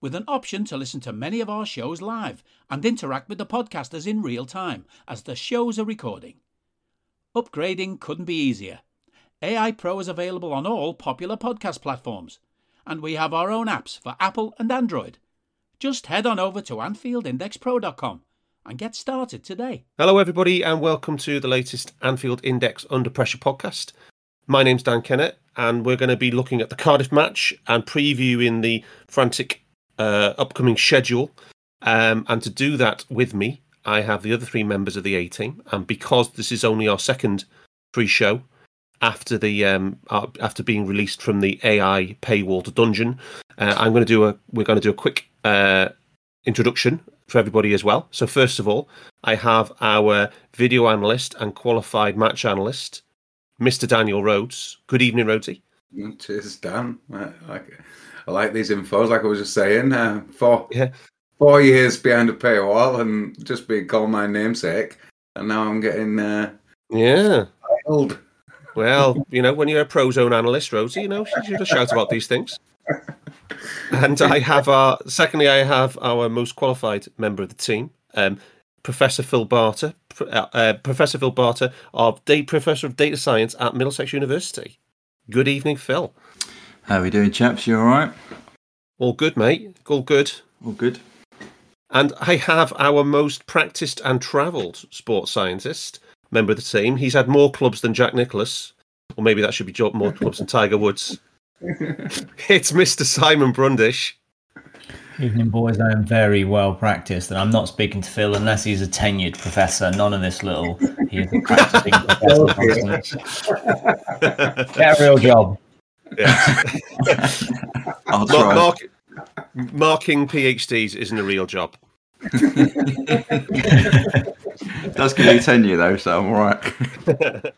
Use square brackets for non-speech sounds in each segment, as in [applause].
with an option to listen to many of our shows live and interact with the podcasters in real time as the shows are recording. Upgrading couldn't be easier. AI Pro is available on all popular podcast platforms, and we have our own apps for Apple and Android. Just head on over to AnfieldIndexPro.com and get started today. Hello, everybody, and welcome to the latest Anfield Index Under Pressure podcast. My name's Dan Kennett, and we're going to be looking at the Cardiff match and previewing the frantic uh, upcoming schedule. Um, and to do that with me, I have the other three members of the A team, and because this is only our second pre-show after the um, uh, after being released from the AI paywalled dungeon, uh, I'm going to do a we're going to do a quick uh, introduction for everybody as well. So first of all, I have our video analyst and qualified match analyst, Mr. Daniel Rhodes. Good evening, Rhodesy. Cheers, Dan. I like, I like these infos. Like I was just saying, uh, four Yeah. four years behind a paywall and just being called my namesake, and now I'm getting uh, Yeah. Well, you know, when you're a Prozone analyst, Rhodesy, you know, you should shout about these things. [laughs] And I have our secondly, I have our most qualified member of the team, um, Professor Phil Barter, uh, uh, Professor Phil Barter, our day professor of data science at Middlesex University. Good evening, Phil. How we doing, chaps? You all right? All good, mate. All good. All good. And I have our most practiced and travelled sports scientist, member of the team. He's had more clubs than Jack Nicklaus, or maybe that should be jo- more clubs than Tiger Woods. [laughs] it's Mr. Simon Brundish. Evening, boys. I am very well practiced, and I'm not speaking to Phil unless he's a tenured professor. None of this little. He is a practicing [laughs] professor. Get a real job. Yeah. [laughs] I'll try. mark, marking PhDs isn't a real job. Does give you tenure though, so I'm all right. [laughs]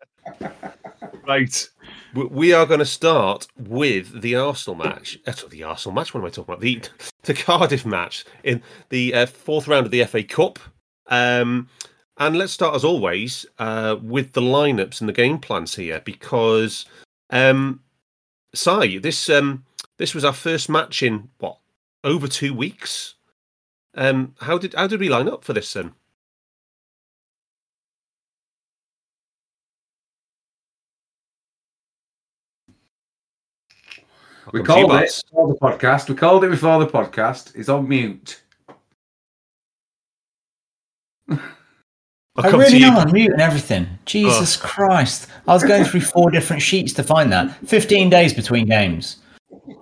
Right. We are going to start with the Arsenal match. That's not the Arsenal match. What am I talking about? The [laughs] the Cardiff match in the uh, fourth round of the FA Cup. Um, and let's start as always uh, with the lineups and the game plans here because um, Si, this um, this was our first match in what over two weeks. Um, how did how did we line up for this then? We I'll come to you, called it before the podcast. We called it before the podcast. It's on mute. [laughs] I'll I come really to you. am on mute and everything. Jesus oh. Christ! I was going through four different sheets to find that. Fifteen days between games.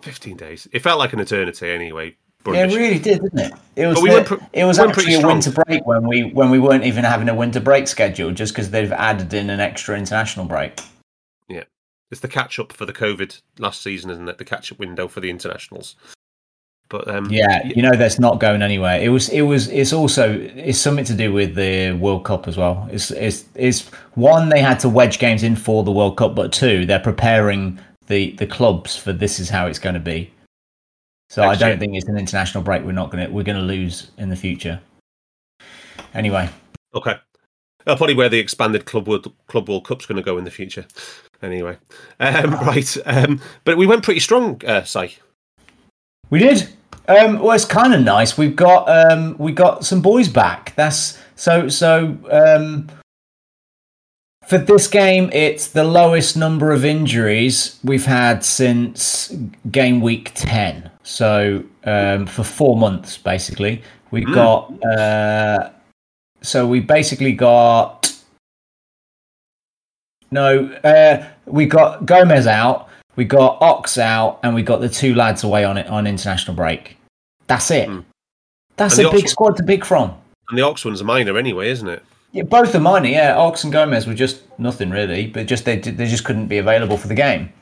15 days. It felt like an eternity anyway. Yeah, it really did, didn't it? It was. We the- pre- it was pretty actually a winter break when we when we weren't even having a winter break schedule, just because they've added in an extra international break. Yeah. It's the catch up for the COVID last season, isn't it? The catch up window for the internationals. But um, Yeah, you know that's not going anywhere. It was it was it's also it's something to do with the World Cup as well. It's it's it's one they had to wedge games in for the World Cup, but two they're preparing the the clubs for this is how it's going to be. So I don't think it's an international break. We're not gonna we're gonna lose in the future. Anyway, okay. That's probably where the expanded Club World, Club World Cup's going to go in the future. Anyway, um, right. Um, but we went pretty strong, uh, we did. Um, well, it's kind of nice. We've got um, we got some boys back. That's so so. Um, for this game, it's the lowest number of injuries we've had since game week ten. So um, for four months, basically, we got uh, so we basically got no, uh, we got Gomez out, we got Ox out, and we got the two lads away on it on international break. That's it. Hmm. That's And a big Ox- squad to pick from. And the Ox one's a minor anyway, isn't it? Yeah, both are minor. Yeah, Ox and Gomez were just nothing really, but just they they just couldn't be available for the game.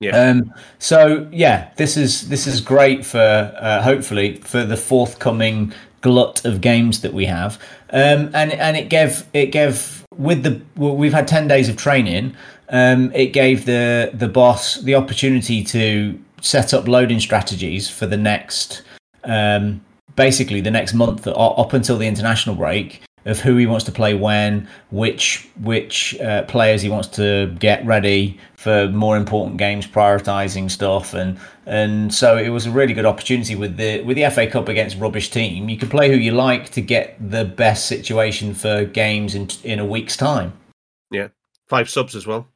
Yeah. Um, so yeah, this is this is great for uh, hopefully for the forthcoming glut of games that we have. Um, and and it gave it gave with the we've had ten days of training. Um, it gave the the boss the opportunity to set up loading strategies for the next um, basically the next month up until the international break of who he wants to play when, which which uh, players he wants to get ready for more important games, prioritizing stuff, and and so it was a really good opportunity with the with the FA Cup against rubbish team. You can play who you like to get the best situation for games in in a week's time. Yeah. Five subs as well.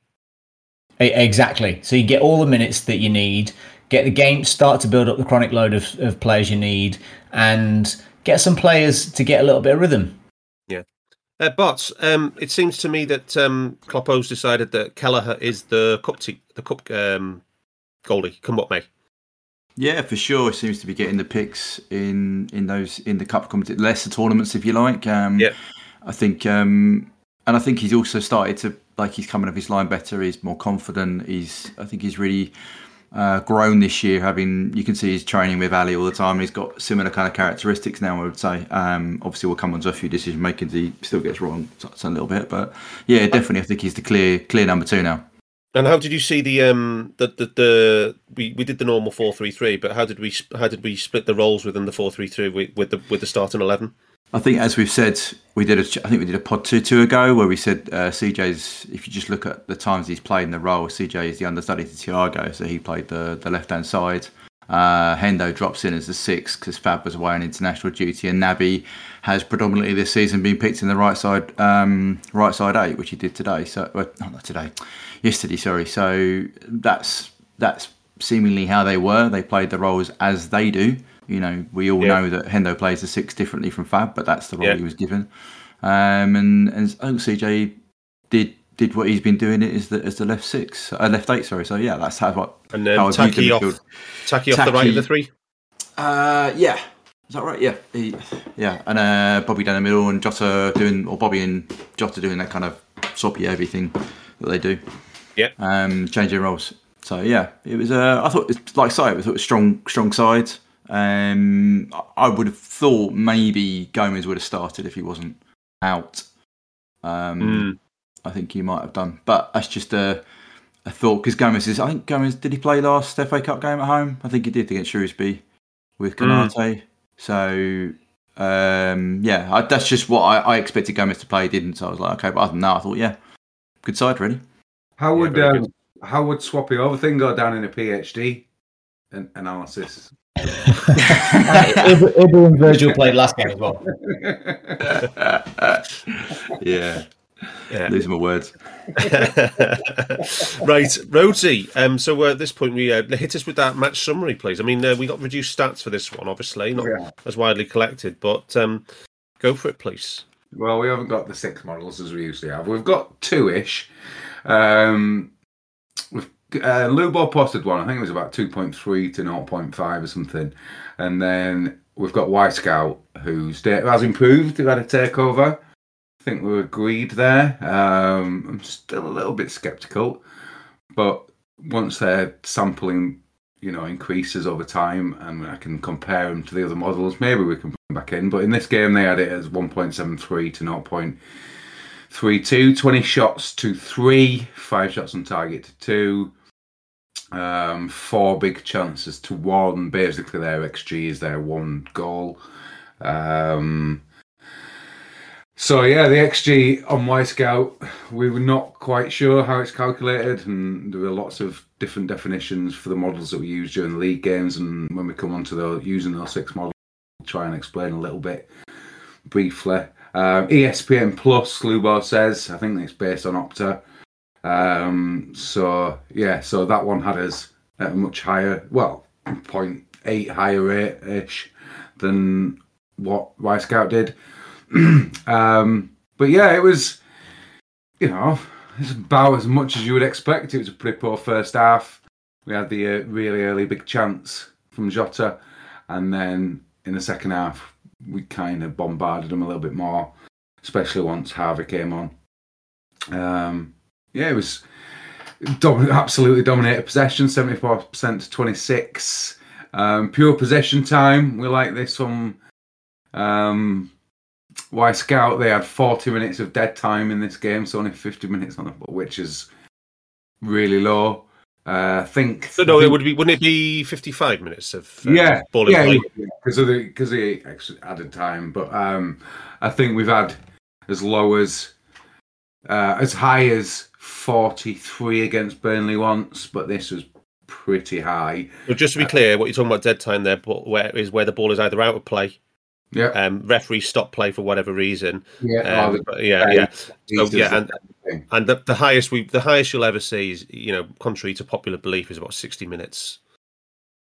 Exactly. So you get all the minutes that you need, get the game, start to build up the chronic load of, of players you need, and get some players to get a little bit of rhythm. Uh, Barts, um, it seems to me that um, Kloppo's decided that Kelleher is the cup te- the cup um, goalie. Come what may. Yeah, for sure. He seems to be getting the picks in in those in the cup competition, lesser tournaments, if you like. Um, Yeah. I think, um, and I think he's also started to like he's coming off his line better. He's more confident. He's I think he's really uh, grown this year. Having you can see he's training with Ali all the time. He's got similar kind of characteristics now. I would say. Um, obviously, we'll come on to a few decision making. He still gets wrong a little bit, but yeah, definitely. I think he's the clear clear number two now. And how did you see the um the the, the we, we did the normal four three three, but how did we how did we split the roles within the four three three with, the with the starting eleven? I think, as we've said, we did. A, I think we did a pod two two ago where we said uh, CJ's. If you just look at the times he's played in the role, CJ is the understudy to Thiago, so he played the the left hand side. Uh, Hendo drops in as the six because Fab was away on international duty, and Naby has predominantly this season been picked in the right side, um, right side eight, which he did today. So well, not today, yesterday. Sorry. So that's that's seemingly how they were. They played the roles as they do. You know, we all Yeah. know that Hendo plays the six differently from Fab, but that's the role Yeah. he was given. Um, and and I think CJ did did what he's been doing it as the as the left six, uh, left eight. Sorry. So yeah, that's how what. And how um, I viewed the Taki off. Taki off the right of the three. Uh, yeah. Is that right? Yeah, he, yeah, and uh, Bobby down the middle, and Jota doing, or Bobby and Jota doing that kind of soppy heavy thing that they do. Yeah. Um, changing roles. So yeah, it was. Uh, I thought, it's like I say, it was strong, strong side. Um, I- I would have thought maybe Gomez would have started if he wasn't out. Um, Mm. I think he might have done, but that's just a, a thought because Gomez is. I think Gomez did he play last FA Cup game at home? I think he did against Shrewsbury with Konaté. So um, yeah, I, that's just what I, I expected Gomez to play. He didn't, so I was like, okay. But other than that, I thought, yeah, good side, really. How would very um, how would swapping over thing go down in a PhD an- analysis? [laughs] Ibra Ibra and Virgil played last game as well. [laughs] yeah, Yeah. losing my words. [laughs] right, Rhodesy. Um, so uh, at this point, we uh, hit us with that match summary, please. I mean, uh, we got reduced stats for this one, obviously, not Yeah. as widely collected, but um, go for it, please. Well, we haven't got the six models as we usually have. We've got two ish. Um, we've uh, Lubo posted one. I think it was about two point three to 0.5 or something, and then we've got Wyscout whose data has improved. Who had a takeover. I think we're agreed there. Um, I'm still a little bit skeptical, but once their sampling, you know, increases over time, and I can compare them to the other models, maybe we can put them back in. But in this game, they had it as 1.73 to 0.32, 20 shots to three, five shots on target to two, um, four big chances to one. Basically, their XG is their one goal. Um, so yeah, the XG on Wyscout, we were not quite sure how it's calculated, and there were lots of different definitions for the models that we use during the league games. And when we come onto the using those six models, we'll try and explain a little bit briefly. Um, ESPN Plus, Lubo says, I think it's based on Opta. Um, so yeah, so that one had us at a much higher, well, 0.8 higher rate ish than what Wyscout did. [clears throat] um, but yeah, it was, you know, it's about as much as you would expect. It was a pretty poor first half. We had the uh, really early big chance from Jota, and then in the second half, we kind of bombarded them a little bit more, especially once Harvey came on. Um, yeah, it was dom- absolutely dominated possession, 74% to 26. Um, pure possession time, we like this one. Um, Wyscout, they had 40 minutes of dead time in this game, so only 50 minutes on the ball, which is really low. Uh, I think. So no, I it would be. Wouldn't it be fifty-five minutes of uh, yeah, ball yeah, play? because of the because the added time. But um, I think we've had as low as uh, as high as forty three against Burnley once, but this was pretty high. But just to be clear, what you're talking about dead time there, but where is where the ball is either out of play, Yeah, um, referee stop play for whatever reason. yeah, Um, oh, yeah, yeah. So, yeah, and, thing. and the, the highest we the highest you'll ever see is you know contrary to popular belief is about 60 minutes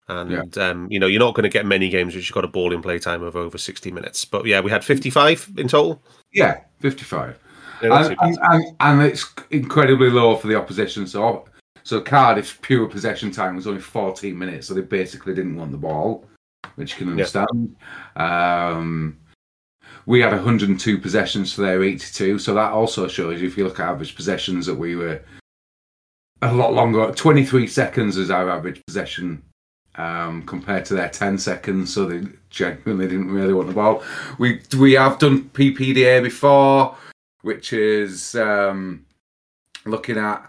and um you know you're not going to get many games which you've got a ball in play time of over 60 minutes but yeah we had 55 in total yeah, fifty five. Yeah, and, and, and, and it's incredibly low for the opposition. So, so Cardiff's pure possession time was only 14 minutes, so they basically didn't want the ball, which you can understand. Um, we had 102 possessions for their 82, so that also shows you if you look at average possessions that we were a lot longer. 23 seconds is our average possession um, compared to their 10 seconds, so they genuinely didn't really want the ball. We we have done PPDA before, which is um, looking at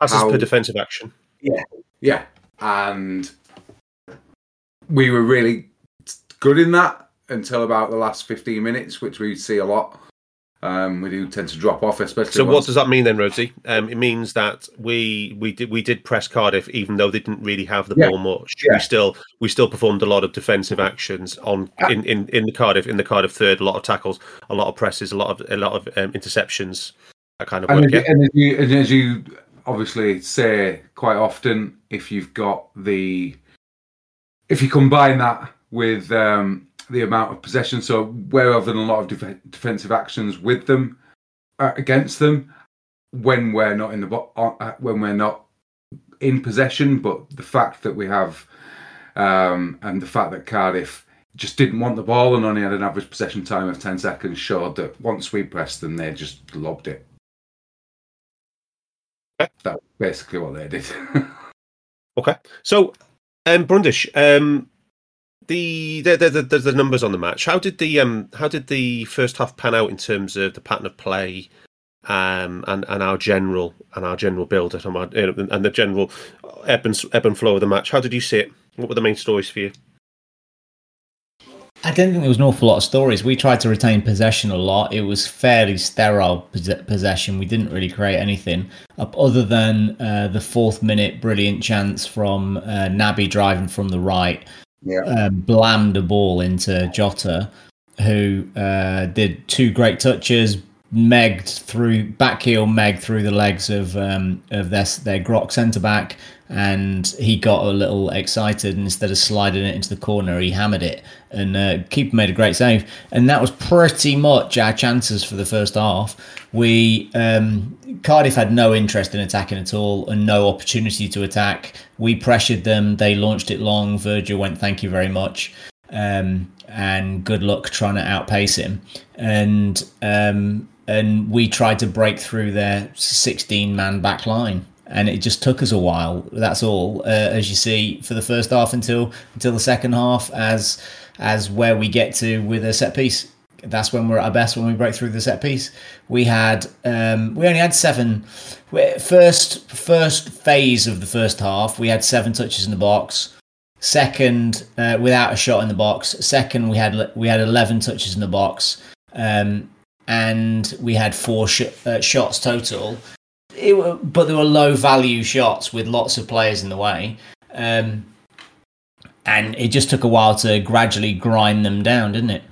passes how- per defensive action Yeah, yeah, and we were really good in that until about the last 15 minutes, which we see a lot. Um, we do tend to drop off, especially. so what does that mean then Rhodesy? um it means that we we did we did press cardiff even though they didn't really have the Yeah. ball much Yeah. we still we still performed a lot of defensive actions on in, in in the cardiff in the cardiff third a lot of tackles a lot of presses a lot of a lot of um, interceptions that kind of and, work as, yeah and, as you, and as you obviously say quite often, if you've got the, if you combine that with um, the amount of possession, so we're having a lot of def- defensive actions with them uh, against them when we're not in the bo- uh, when we're not in possession, but the fact that we have um, and the fact that Cardiff just didn't want the ball and only had an average possession time of 10 seconds showed that once we pressed them, they just lobbed it. That's basically what they did. [laughs] Okay, so um, Brundish, um, the the, the the the numbers on the match. How did the um how did the first half pan out in terms of the pattern of play, um, and and our general and our general build and and the general ebb and ebb and flow of the match? How did you see it? What were the main stories for you? I don't think there was an awful lot of stories. We tried to retain possession a lot. It was fairly sterile possession. We didn't really create anything other than uh, the fourth minute brilliant chance from uh, Naby driving from the right, yeah. um, blammed a ball into Jota, who uh, did two great touches, megged through back heel, megged through the legs of um, of their their Grok centre back, and he got a little excited. And instead of sliding it into the corner, he hammered it, and uh, keeper made a great save. And that was pretty much our chances for the first half. We um, Cardiff had no interest in attacking at all, and no opportunity to attack. We pressured them. They launched it long. Virgil went, "Thank you very much." um, and good luck trying to outpace him. And um, and we tried to break through their 16 man back line. And it just took us a while. That's all, uh, as you see, for the first half until until the second half, as as where we get to with a set piece. That's when we're at our best when we break through the set piece. We had um, we only had seven first first phase of the first half. We had seven touches in the box. Second, uh, without a shot in the box. Second, we had we had eleven touches in the box, um, and we had four sh- uh, shots total. It were, but there were low value shots with lots of players in the way, um, and it just took a while to gradually grind them down, didn't it?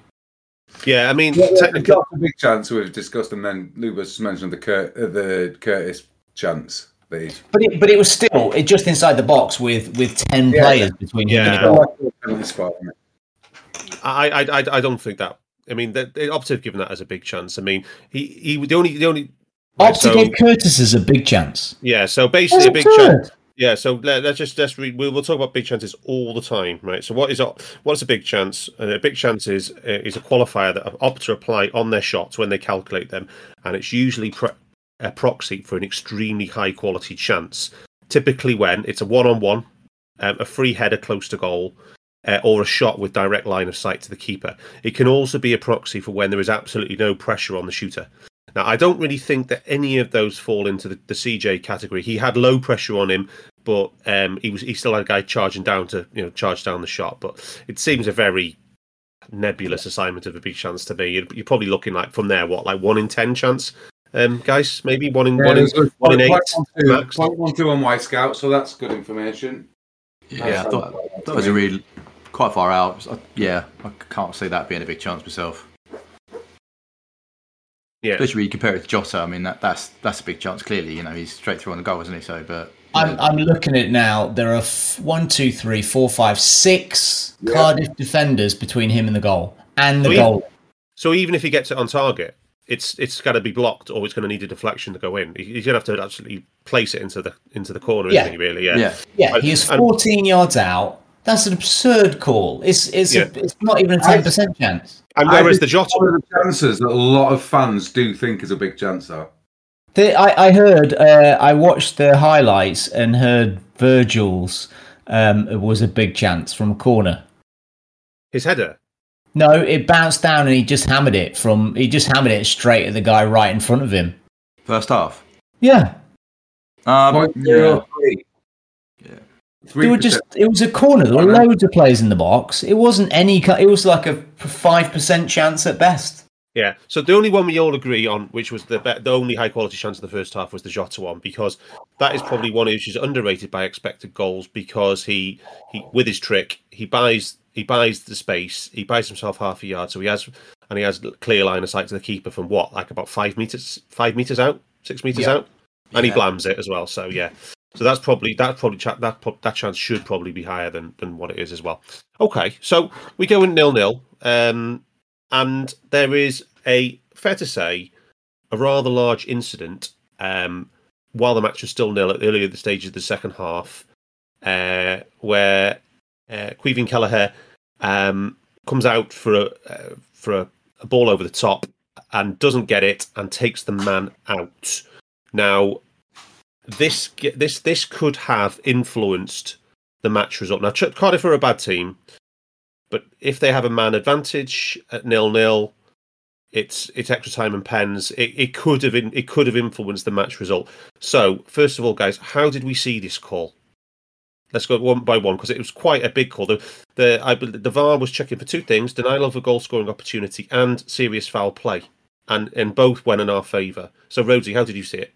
Yeah, I mean, Yeah, technically, a big chance we've discussed, and then Lubas mentioned the Cur- uh, the Curtis chance. But it, but it was still it just inside the box with with ten Yeah, players between him and Yeah. the goal. Penalty spot, isn't it? I, I I I don't think that I mean, the, the Opta have given that as a big chance. I mean, he he the only the only Opta so- Curtis a big chance. yeah. So basically, a big chance. Yeah, so let, let's just let's read. We'll, we'll talk about big chances all the time, right? So what is a- what's a big chance? Uh, a big chance is uh, is a qualifier that Opta apply on their shots when they calculate them, and it's usually pre- a proxy for an extremely high quality chance. Typically, when it's a one on one, a free header close to goal, uh, or a shot with direct line of sight to the keeper. It can also be a proxy for when there is absolutely no pressure on the shooter. Now, I don't really think that any of those fall into the, the CJ category. He had low pressure on him, but um, he was he still had a guy charging down to you know charge down the shot. But it seems a very nebulous assignment of a big chance to me. You're, you're probably looking like from there what like one in ten chance, um, guys, maybe one in one in there's a one in point- eight point one two- max. point one two on Wyscout, so that's good information. Yeah, I thought that was a really quite far out. I- Yeah, I can't see that being a big chance myself. Yeah, Especially when you compare it to Jota. I mean, that, that's that's a big chance. Clearly, you know, he's straight through on the goal, isn't he? So, but I'm, I'm looking at it now. There are f- one, two, three, four, five, six Yeah. Cardiff defenders between him and the goal, and the yeah. goal. So even if he gets it on target, it's it's got to be blocked, or it's going to need a deflection to go in. He's going to have to actually place it into the into the corner, Yeah. isn't he? Really? Yeah. yeah, Yeah, And- he is and- 14 yards out. That's an absurd call. It's it's Yeah. a, it's not even a 10 percent chance. And I whereas the Jota, One of the chances that a lot of fans do think is a big chance, though. The, I, I heard, uh, I watched the highlights and heard Virgil's um, was a big chance from a corner. his header. No, it bounced down and he just hammered it from. He just hammered it straight at the guy right in front of him. first half. Yeah, Um, Point yeah, zero three. Yeah. Three they were just. It was a corner. There were loads of players in the box. It wasn't any. It was like a five percent chance at best. Yeah. So the only one we all agree on, which was the be- the only high quality chance in the first half, was the Jota one because that is probably one which is underrated by expected goals because he he with his trick he buys he buys the space he buys himself half a yard so he has and he has clear line of sight to the keeper from what like about five meters five meters out six meters Yeah. out and he blams it as well. So yeah. So that's probably that probably that that chance should probably be higher than than what it is as well. Okay, so we go in nil nil, um, and there is a fair to say a rather large incident um, while the match was still nil at earlier the stage of the second half, uh, where uh, Caoimhín Kelleher um, comes out for a uh, for a, a ball over the top and doesn't get it and takes the man out. Now, this this this could have influenced the match result. Now, Cardiff are a bad team, but if they have a man advantage at nil nil, it's it's extra time and pens. It, it could have it could have influenced the match result. So, first of all, guys, how did we see this call? Let's go one by one because it was quite a big call. The the I, the VAR was checking for two things: denial of a goal scoring opportunity and serious foul play, and and both went in our favour. So, Rhodesy, how did you see it?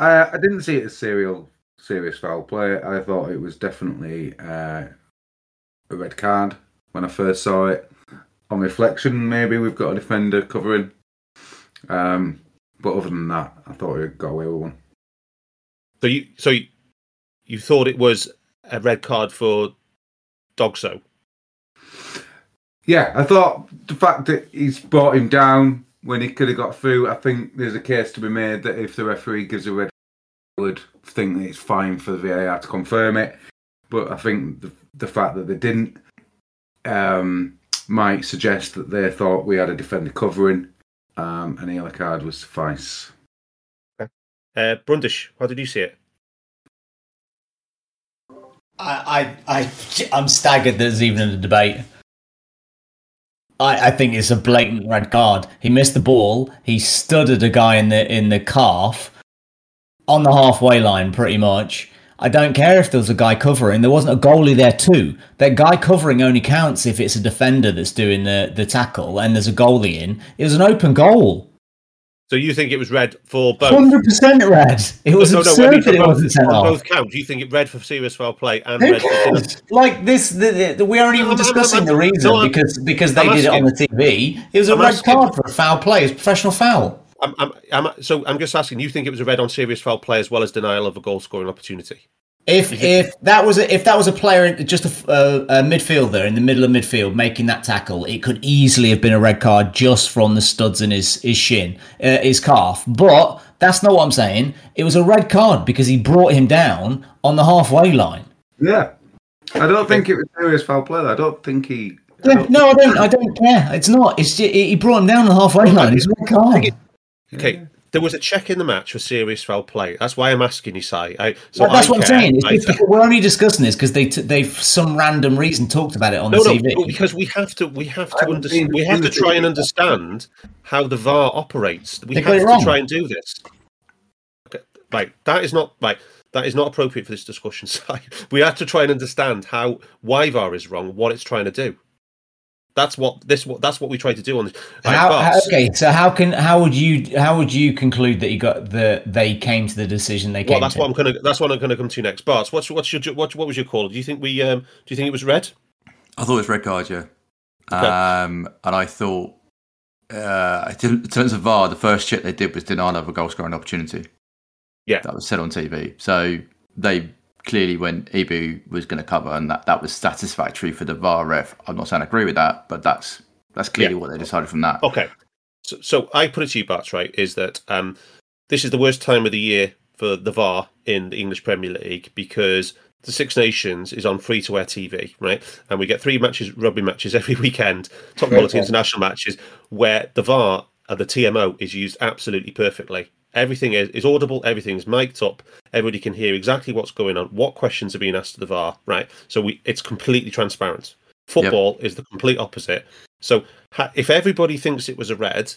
Uh, I didn't see it as serial, serious foul play. I thought it was definitely uh, a red card when I first saw it. On reflection, maybe we've got a defender covering. Um, but other than that, I thought we got away with one. So you so you, you thought it was a red card for Dogso? Yeah, I thought the fact that he's brought him down when he could have got through, I think there's a case to be made that if the referee gives a red card, would think that it's fine for the VAR to confirm it. But I think the, the fact that they didn't um, might suggest that they thought we had a defender covering um, and a yellow card was suffice. Uh, Brundish, how did you see it? I, I, I, I'm staggered. There's even a debate. I, I think it's a blatant red card. He missed the ball. He studded a guy in the in the calf on the halfway line, pretty much. I don't care if there was a guy covering. There wasn't a goalie there too. That guy covering only counts if it's a defender that's doing the the tackle and there's a goalie in. It was an open goal. So you think it was red for both? Hundred percent red. It was No, no, absurd mean, that it for both- wasn't sent off. both counts. You think it red for serious foul play and Who red for cares? Like this, the, the, we aren't even I'm- I'm- discussing the I'm- reason no, because because they I'm did it on the TV. It was a I'm red asking- card for a foul play. It's a professional foul. I'm, I'm, I'm, so I'm just asking. You think it was a red on serious foul play as well as denial of a goal scoring opportunity? If if that was a, if that was a player, just a, a, a, midfielder in the middle of midfield making that tackle, it could easily have been a red card just from the studs in his his shin, uh, his calf. But that's not what I'm saying. It was a red card because he brought him down on the halfway line. Yeah, I don't think it was serious foul play. I don't think he. I don't no, I don't. I don't care. It's not. It's just, he brought him down on the halfway line. It's a red card. Okay, there was a check in the match for serious foul play. That's why I'm asking you, Si. I, so that's I what care. I'm saying. I, we're only discussing this because they t- they've for some random reason talked about it on no, the no, TV. because we have to we have to understand we have to try and understand how the VAR operates. We They have to wrong. try and do this. Okay, Like that is not like that is not appropriate for this discussion. [laughs] Si. We have to try and understand how why VAR is wrong, what it's trying to do. That's what this. What that's what we try to do on this. How, but- how- okay, so how can how would you how would you conclude that you got the they came to the decision they came Well, that's to? what I'm gonna. That's what I'm gonna come to next. Bart, what's what's your what what was your call? Do you think we um do you think it was red? I thought it was red card, yeah. Okay. Um, and I thought, uh, in terms of VAR, the first check they did was denial of a goal scoring opportunity. Yeah. That was said on TV. So they clearly when Ibou was going to cover, and that, that was satisfactory for the VAR ref. I'm not saying I agree with that, but that's that's clearly Yeah. what they decided from that. Okay. So, so I put it to you, Bart, right, is that um, this is the worst time of the year for the VAR in the English Premier League because the Six Nations is on free to air TV, right? And we get three matches, rugby matches every [laughs] weekend, top quality international matches, where the VAR and the TMO is used absolutely perfectly. Everything is, is audible, everything is mic'd up, everybody can hear exactly what's going on, what questions are being asked to the VAR, right? So we it's completely transparent. Football is the complete opposite. So ha- if everybody thinks it was a red,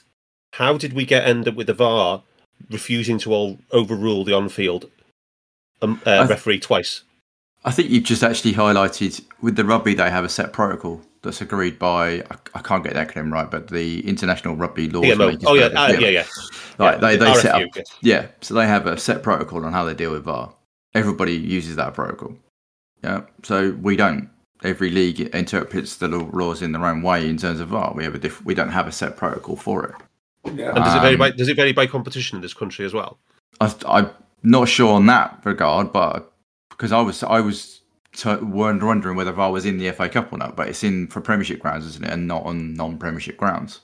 how did we get end up with the VAR refusing to all overrule the on-field um, uh, I- referee twice? I think you've just actually highlighted with the rugby they have a set protocol that's agreed by I, I can't get the acronym right, but the International Rugby Laws. TMO. Makers Oh yeah, uh, yeah, yeah. Like Yeah, they, they set up yes. Yeah, so they have a set protocol on how they deal with VAR. Everybody uses that protocol. Yeah, so we don't. Every league interprets the laws in their own way in terms of VAR. We have a diff- we don't have a set protocol for it. Yeah. And does it vary Um, by does it vary by competition in this country as well? I, I'm not sure on that regard, but because I was I was t- wonder- wondering whether VAR was in the FA Cup or not, but it's in for Premiership grounds, isn't it, and not on non-Premiership grounds.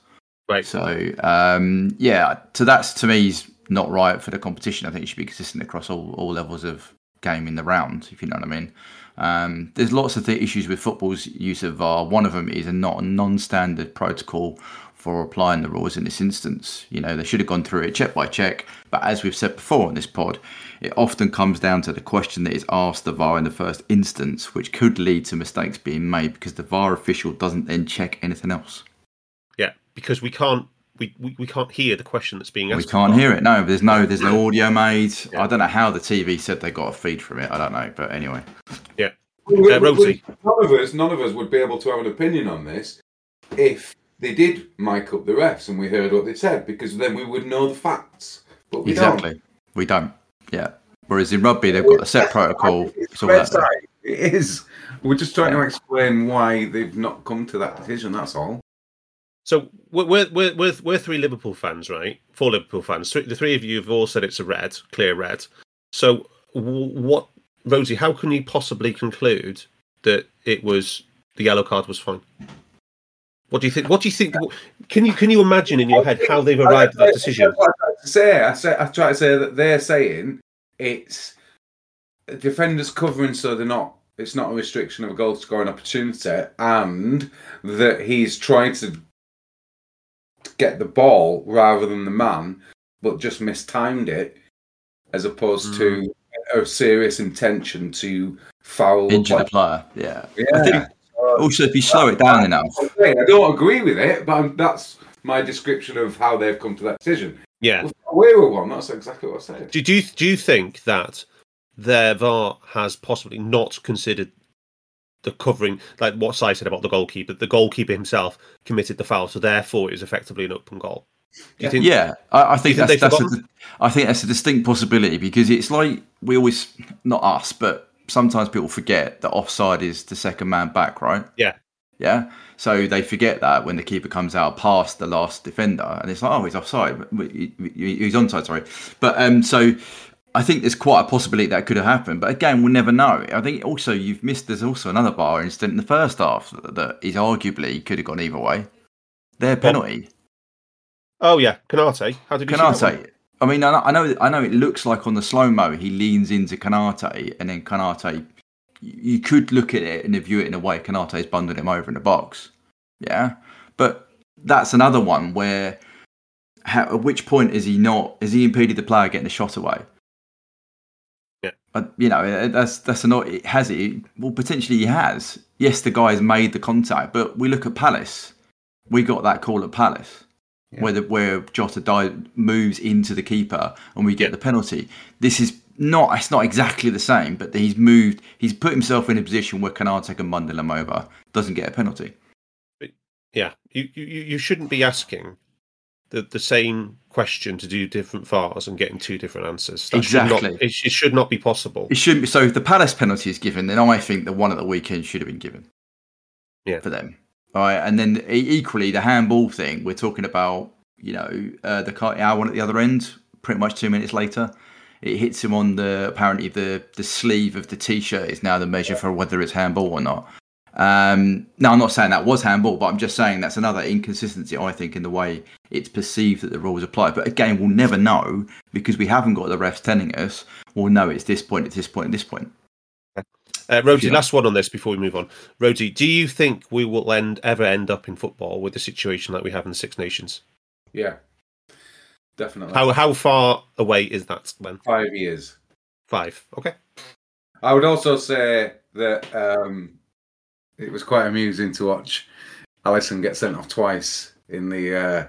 Right. So um, yeah, so that's to me is not right for the competition. I think it should be consistent across all, all levels of game in the round, if you know what I mean. Um, there's lots of the issues with football's use of VAR. One of them is a not a non-standard protocol for applying the rules in this instance. You know, they should have gone through it check by check. But as we've said before on this pod, it often comes down to the question that is asked the VAR in the first instance, which could lead to mistakes being made because the VAR official doesn't then check anything else. Yeah, because we can't we, we, we can't hear the question that's being asked. We can't hear it. No, there's no there's no [coughs] audio made. I don't know how the TV said they got a feed from it. I don't know, but anyway. Yeah. We- we- Uh, Rhodesy. None of us, none of us would be able to have an opinion on this if they did mic up the refs and we heard what they said, because then we would know the facts. But we Exactly. We don't. Yeah. Whereas in rugby, they've got a set protocol. don't. It's all that It is. We're just trying to explain why they've not come to that decision. That's all. So we're we're we're, we're, three Liverpool fans, right? Four Liverpool fans. Three, the three of you have all said it's a red, clear red. So what, Rhodesy? How can you possibly conclude that it was the yellow card was fine? What do you think? What do you think? Can you can you imagine in your head how they've arrived at that decision? I say. I say I try to say that they're saying it's defenders covering, so they're not. It's not a restriction of a goal scoring opportunity, and that he's trying to get the ball rather than the man, but just mistimed it, as opposed to mm. a serious intention to foul the Injure the player. player. Yeah. Yeah. I think also if you slow it down enough, I'm saying, I don't agree with it, but I'm, that's my description of how they've come to that decision. Yeah. If we were one, that's exactly what I said. Do, do you do you think that their VAR has possibly not considered the covering, like what Si said about the goalkeeper? The goalkeeper himself committed the foul, so therefore it was effectively an open goal. Do you think? yeah, I, I think you think that's, that's a, I think that's a distinct possibility because it's like we always, not us, but sometimes people forget that offside is the second man back, right? Yeah. Yeah. So they forget that when the keeper comes out past the last defender, and it's like, oh, he's offside. He- he- He's onside, sorry. But um, so I think there's quite a possibility that could have happened, but again, we'll never know. I think also you've missed. There's also another VAR incident in the first half that, that is arguably could have gone either way. Their penalty. Oh yeah, Konaté. How did you see that one? Konaté. I mean, I know, I know, It looks like on the slow mo he leans into Konaté, and then Konaté. You could look at it and view it in a way Konaté's bundled him over in the box. Yeah, but that's another one where. How, at which point is he not? Has he impeded the player getting a shot away? Yeah. Uh, you know, uh, that's that's not. It has it. Well, potentially he has. Yes, the guy's made the contact, but we look at Palace. We got that call at Palace Yeah. where the, where Jota di- moves into the keeper and we get the penalty. This is not. It's not exactly the same, but he's moved. He's put himself in a position where Konaté can bundle him over. Doesn't get a penalty. Yeah, you, you you shouldn't be asking the the same question to do different VARs and getting two different answers. That should not- Exactly. it, it should not be possible. It shouldn't be. So if the Palace penalty is given, then I think the one at the weekend should have been given. Yeah. For them. All right, and then equally the handball thing. We're talking about you know uh, the car- our one at the other end. Pretty much two minutes later, it hits him on the apparently the the sleeve of the t-shirt is now the measure for whether it's handball or not. Um, no, I'm not saying that was handball, but I'm just saying that's another inconsistency I think in the way it's perceived that the rules apply. But again, we'll never know because we haven't got the refs telling us. We'll know it's this point, it's this point, this point. Uh, Rhodey, Yeah. last one on this before we move on. Rhodey, do you think we will end ever end up in football with the situation that we have in the Six Nations? Yeah, definitely. How how far away is that, Glenn? Five years. Five. Okay. I would also say that um, it was quite amusing to watch Alisson get sent off twice in the uh,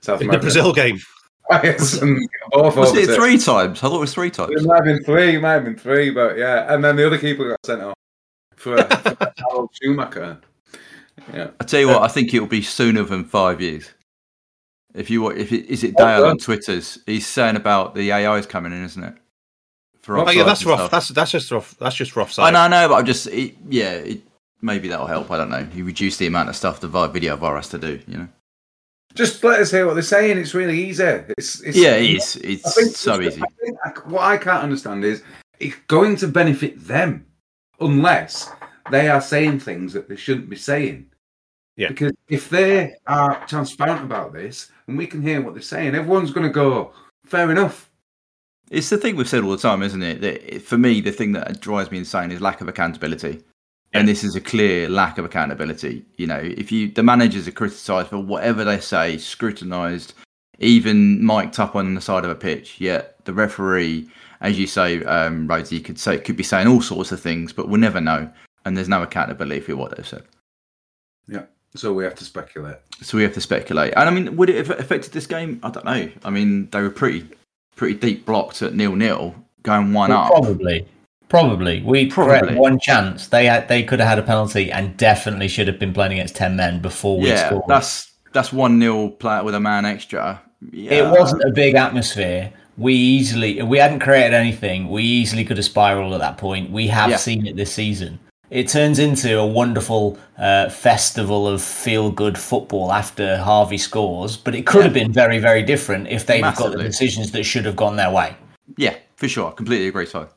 South In the Brazil game. [laughs] Alisson, Was opposite. it three times? I thought it was three times. It might have been three, it might have been three, but yeah. And then the other keeper got sent off for, [laughs] for Harald Schumacher. Yeah. I tell you what, I think it will be sooner than five years. If you wa- if it, is it Oh, Dale yeah. on Twitter's, he's saying about the AI's coming in, isn't it? For Oh yeah, that's rough. stuff. That's that's just rough. That's just rough I know, I know, but I'm just it, yeah, it, maybe that'll help. I don't know. You reduce the amount of stuff the video VAR has to do. You know. Just let us hear what they're saying. It's really easy. It's, it's Yeah, it is. I It's think so easy. I think I- what I can't understand is it's going to benefit them unless they are saying things that they shouldn't be saying. Yeah. Because if they are transparent about this and we can hear what they're saying, everyone's going to go, fair enough. It's the thing we've said all the time, isn't it? That it- for me, the thing that drives me insane is lack of accountability. And this is a clear lack of accountability. You know, if you the managers are criticised for whatever they say, scrutinised, even mic'd up on the side of a pitch, yet the referee, as you say, um, Rhodesy, could say could be saying all sorts of things, but we'll never know. And there's no accountability for what they've said. Yeah. So we have to speculate. So we have to speculate. And I mean, would it have affected this game? I don't know. I mean, they were pretty pretty deep blocked at nil nil, going one Well, up. Probably. Probably. We Probably. one chance. They had they could have had a penalty and definitely should have been playing against ten men before we yeah, scored. that's that's one nil play with a man extra. Yeah. It wasn't a big atmosphere. We easily we hadn't created anything. We easily could have spiraled at that point. We have Yeah. seen it this season. It turns into a wonderful uh, festival of feel good football after Harvey scores, but it could have been very, very different if they'd have got the decisions that should have gone their way. Yeah, for sure. Completely agree. So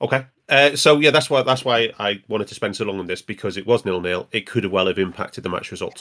Okay. Uh, so yeah, that's why that's why I wanted to spend so long on this because it was nil nil. It could well have impacted the match result.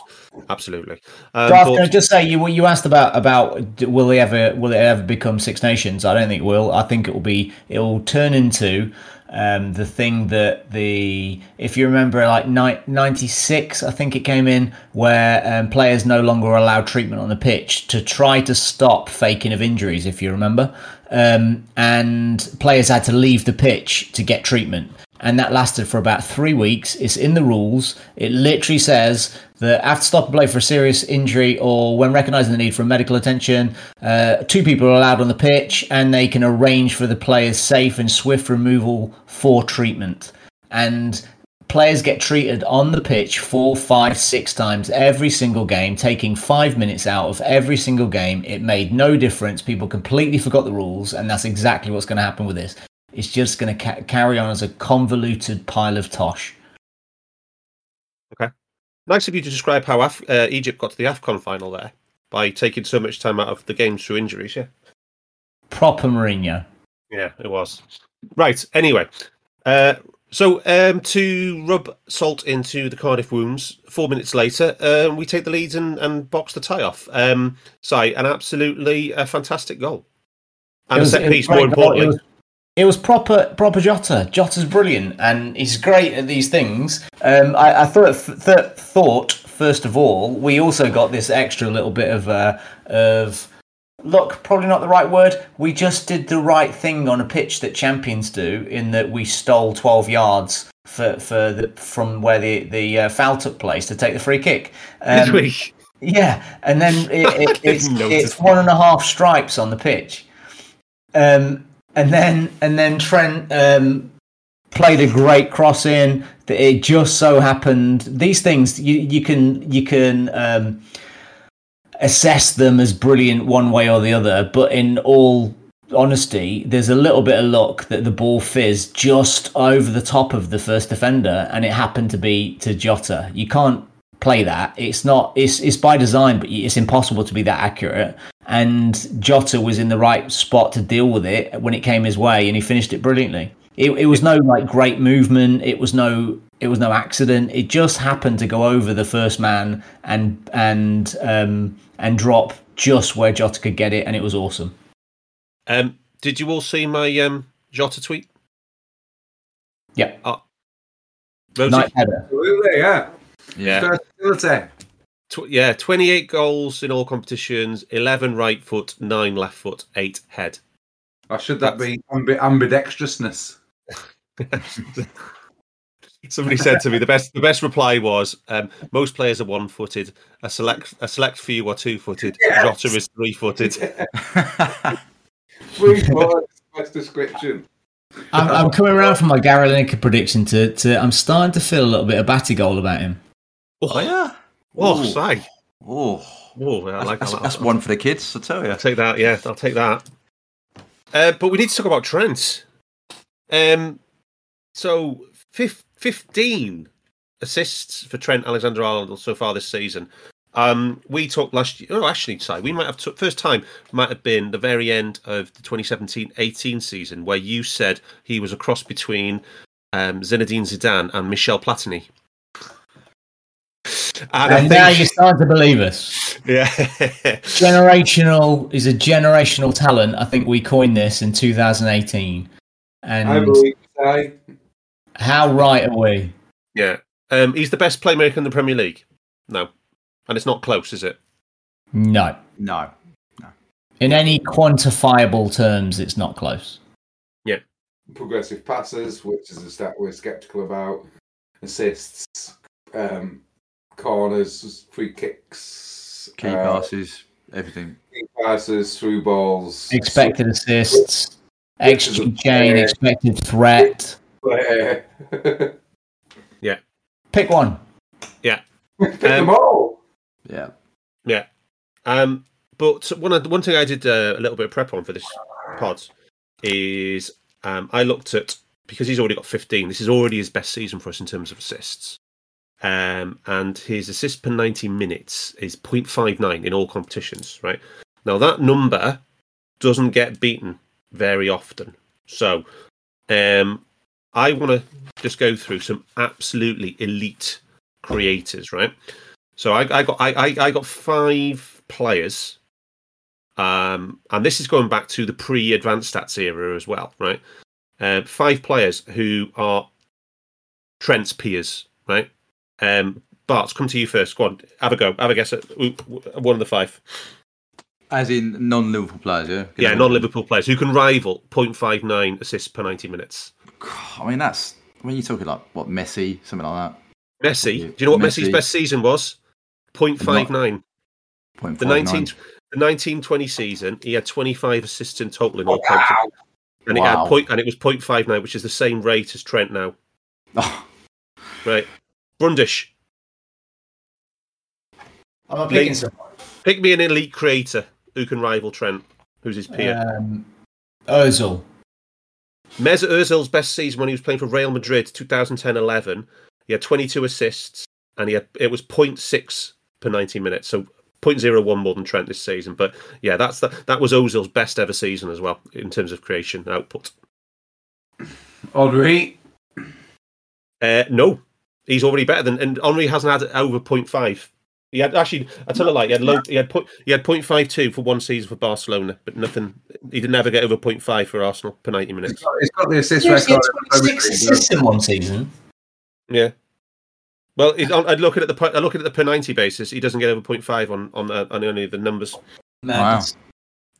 Absolutely. Um, Darth, but- can I just say you you asked about about will they ever will it ever become Six Nations? I don't think it will. I think it will be it will turn into um, the thing that the if you remember like ni- 96 I think it came in where um, players no longer allowed treatment on the pitch to try to stop faking of injuries if you remember um, and players had to leave the pitch to get treatment and that lasted for about three weeks. It's in the rules. It literally says that after stop play for a serious injury or when recognising the need for medical attention, uh, two people are allowed on the pitch and they can arrange for the player's safe and swift removal for treatment. And players get treated on the pitch four, five, six times every single game, taking five minutes out of every single game. It made no difference. People completely forgot the rules, and that's exactly what's going to happen with this. It's just going to ca- carry on as a convoluted pile of tosh. Okay. Nice of you to describe how Af- uh, Egypt got to the Afcon final there by taking so much time out of the games through injuries. Yeah. proper Mourinho. Yeah, it was. Right. Anyway, uh, so um, to rub salt into the Cardiff wounds, four minutes later, uh, we take the lead and, and box the tie off. Um, so, an absolutely uh, fantastic goal. And It a was- set piece, more importantly. It was, it was proper proper Jota. Jota's brilliant, and he's great at these things. Um, I, I thought th- thought first of all, we also got this extra little bit of uh, of look, probably not the right word. We just did the right thing on a pitch that champions do, in that we stole twelve yards for for the from where the the uh, foul took place to take the free kick. Um, yeah, and then [laughs] it, it, it's, it's one and a half stripes on the pitch. Um, and then and then Trent um, played a great cross in. That It just so happened these things you you can you can um, assess them as brilliant one way or the other, but in all honesty, there's a little bit of luck that the ball fizzed just over the top of the first defender, and it happened to be to Jota. You can't play that. It's not. It's it's by design, but it's impossible to be that accurate. And Jota was in the right spot to deal with it when it came his way, and he finished it brilliantly. It, it was no like great movement. It was no. It was no accident. It just happened to go over the first man and and um, and drop just where Jota could get it, and it was awesome. Um, did you all see my um, Jota tweet? Yeah, Rhodesy? night header. Absolutely, yeah. Yeah. Tw- yeah, 28 goals in all competitions, 11 right foot, 9 left foot, 8 head. Or should that be ambi- ambidextrousness? [laughs] Somebody said to me the best the best reply was um, most players are one footed. A select a select few are two footed. [laughs] Yes. Rotter is three footed. [laughs] three best description. I'm, I'm, coming around from my Gary Lineker prediction to, to I'm starting to feel a little bit of Batigol about him. Oh yeah. Oh, say. Oh, oh, yeah, I like that's, that. That's one for the kids. I tell you. I'll take that. Yeah, I'll take that. Uh, but we need to talk about Trent. Um, so fifth, 15 assists for Trent Alexander Arnold so far this season. Um, we talked last year, oh, actually, sorry, we might have, t- first time might have been the very end of the 2017 18 season where you said he was a cross between um, Zinedine Zidane and Michel Platini. And, and now you're starting to believe us. Yeah. [laughs] generational is a generational talent. I think we coined this in 2018. And I believe I how right are we? Yeah. Um, he's the best playmaker in the Premier League. No. And it's not close, is it? No. No. In any quantifiable terms, it's not close. Yeah. Progressive passes, which is a stat we're skeptical about. Assists, um, corners, free kicks, Key uh, passes, everything. key passes, through balls, Expected assists, XG chain, expected threat. Play. [laughs] Pick one. Yeah. Pick them all. Yeah. Yeah. Um, but one of the, one thing I did uh, a little bit of prep on for this pod is um, I looked at because he's already got 15. This is already his best season for us in terms of assists. Um, and his assist per 90 minutes is 0.59 in all competitions, right? Now, that number doesn't get beaten very often. So, um, I want to just go through some absolutely elite creators, right? So I, I got I, I, I got five players, um, and this is going back to the pre-advanced stats era as well, right? Uh, five players who are Trent's peers, right? Um, Bart, come to you first. Go on, have a go. Have a guess at one of the five. As in non-Liverpool players, yeah. Yeah, non-Liverpool players who can rival 0.59 assists per 90 minutes. I mean, that's when you're talking like what Messi, something like that. Messi. Do you know what Messi's best season was? 0.59. Point The 19, nine. the 1920 season, he had 25 assists in total in all Wow. competitions. And it Wow. had point, and it was 0.59, which is the same rate as Trent now. Oh, [laughs] Right. Brundish, I'm picking pick me an elite creator who can rival Trent, who's his peer. Um, Ozil. Mesut Ozil's best season when he was playing for Real Madrid, 2010-11, he had 22 assists, and he had it was 0.6 per 90 minutes, so 0.01 more than Trent this season. But yeah, that's the, that was Ozil's best ever season as well in terms of creation output. Henry, Uh, no, he's already better than, and Henry hasn't had over 0.5. He had actually, I tell you like he had low, he had point, he had 0.52 for one season for Barcelona, but nothing. He didn't ever get over 0.5 for Arsenal per 90 he's minutes. got, he's got the assist Yes, he record. had in the Premier 26 League, assists in one season. Yeah. Well, he's on, I'd look at it the per- I look at it the per 90 basis. He doesn't get over 0.5 on on, uh, on any of the numbers. Madness. How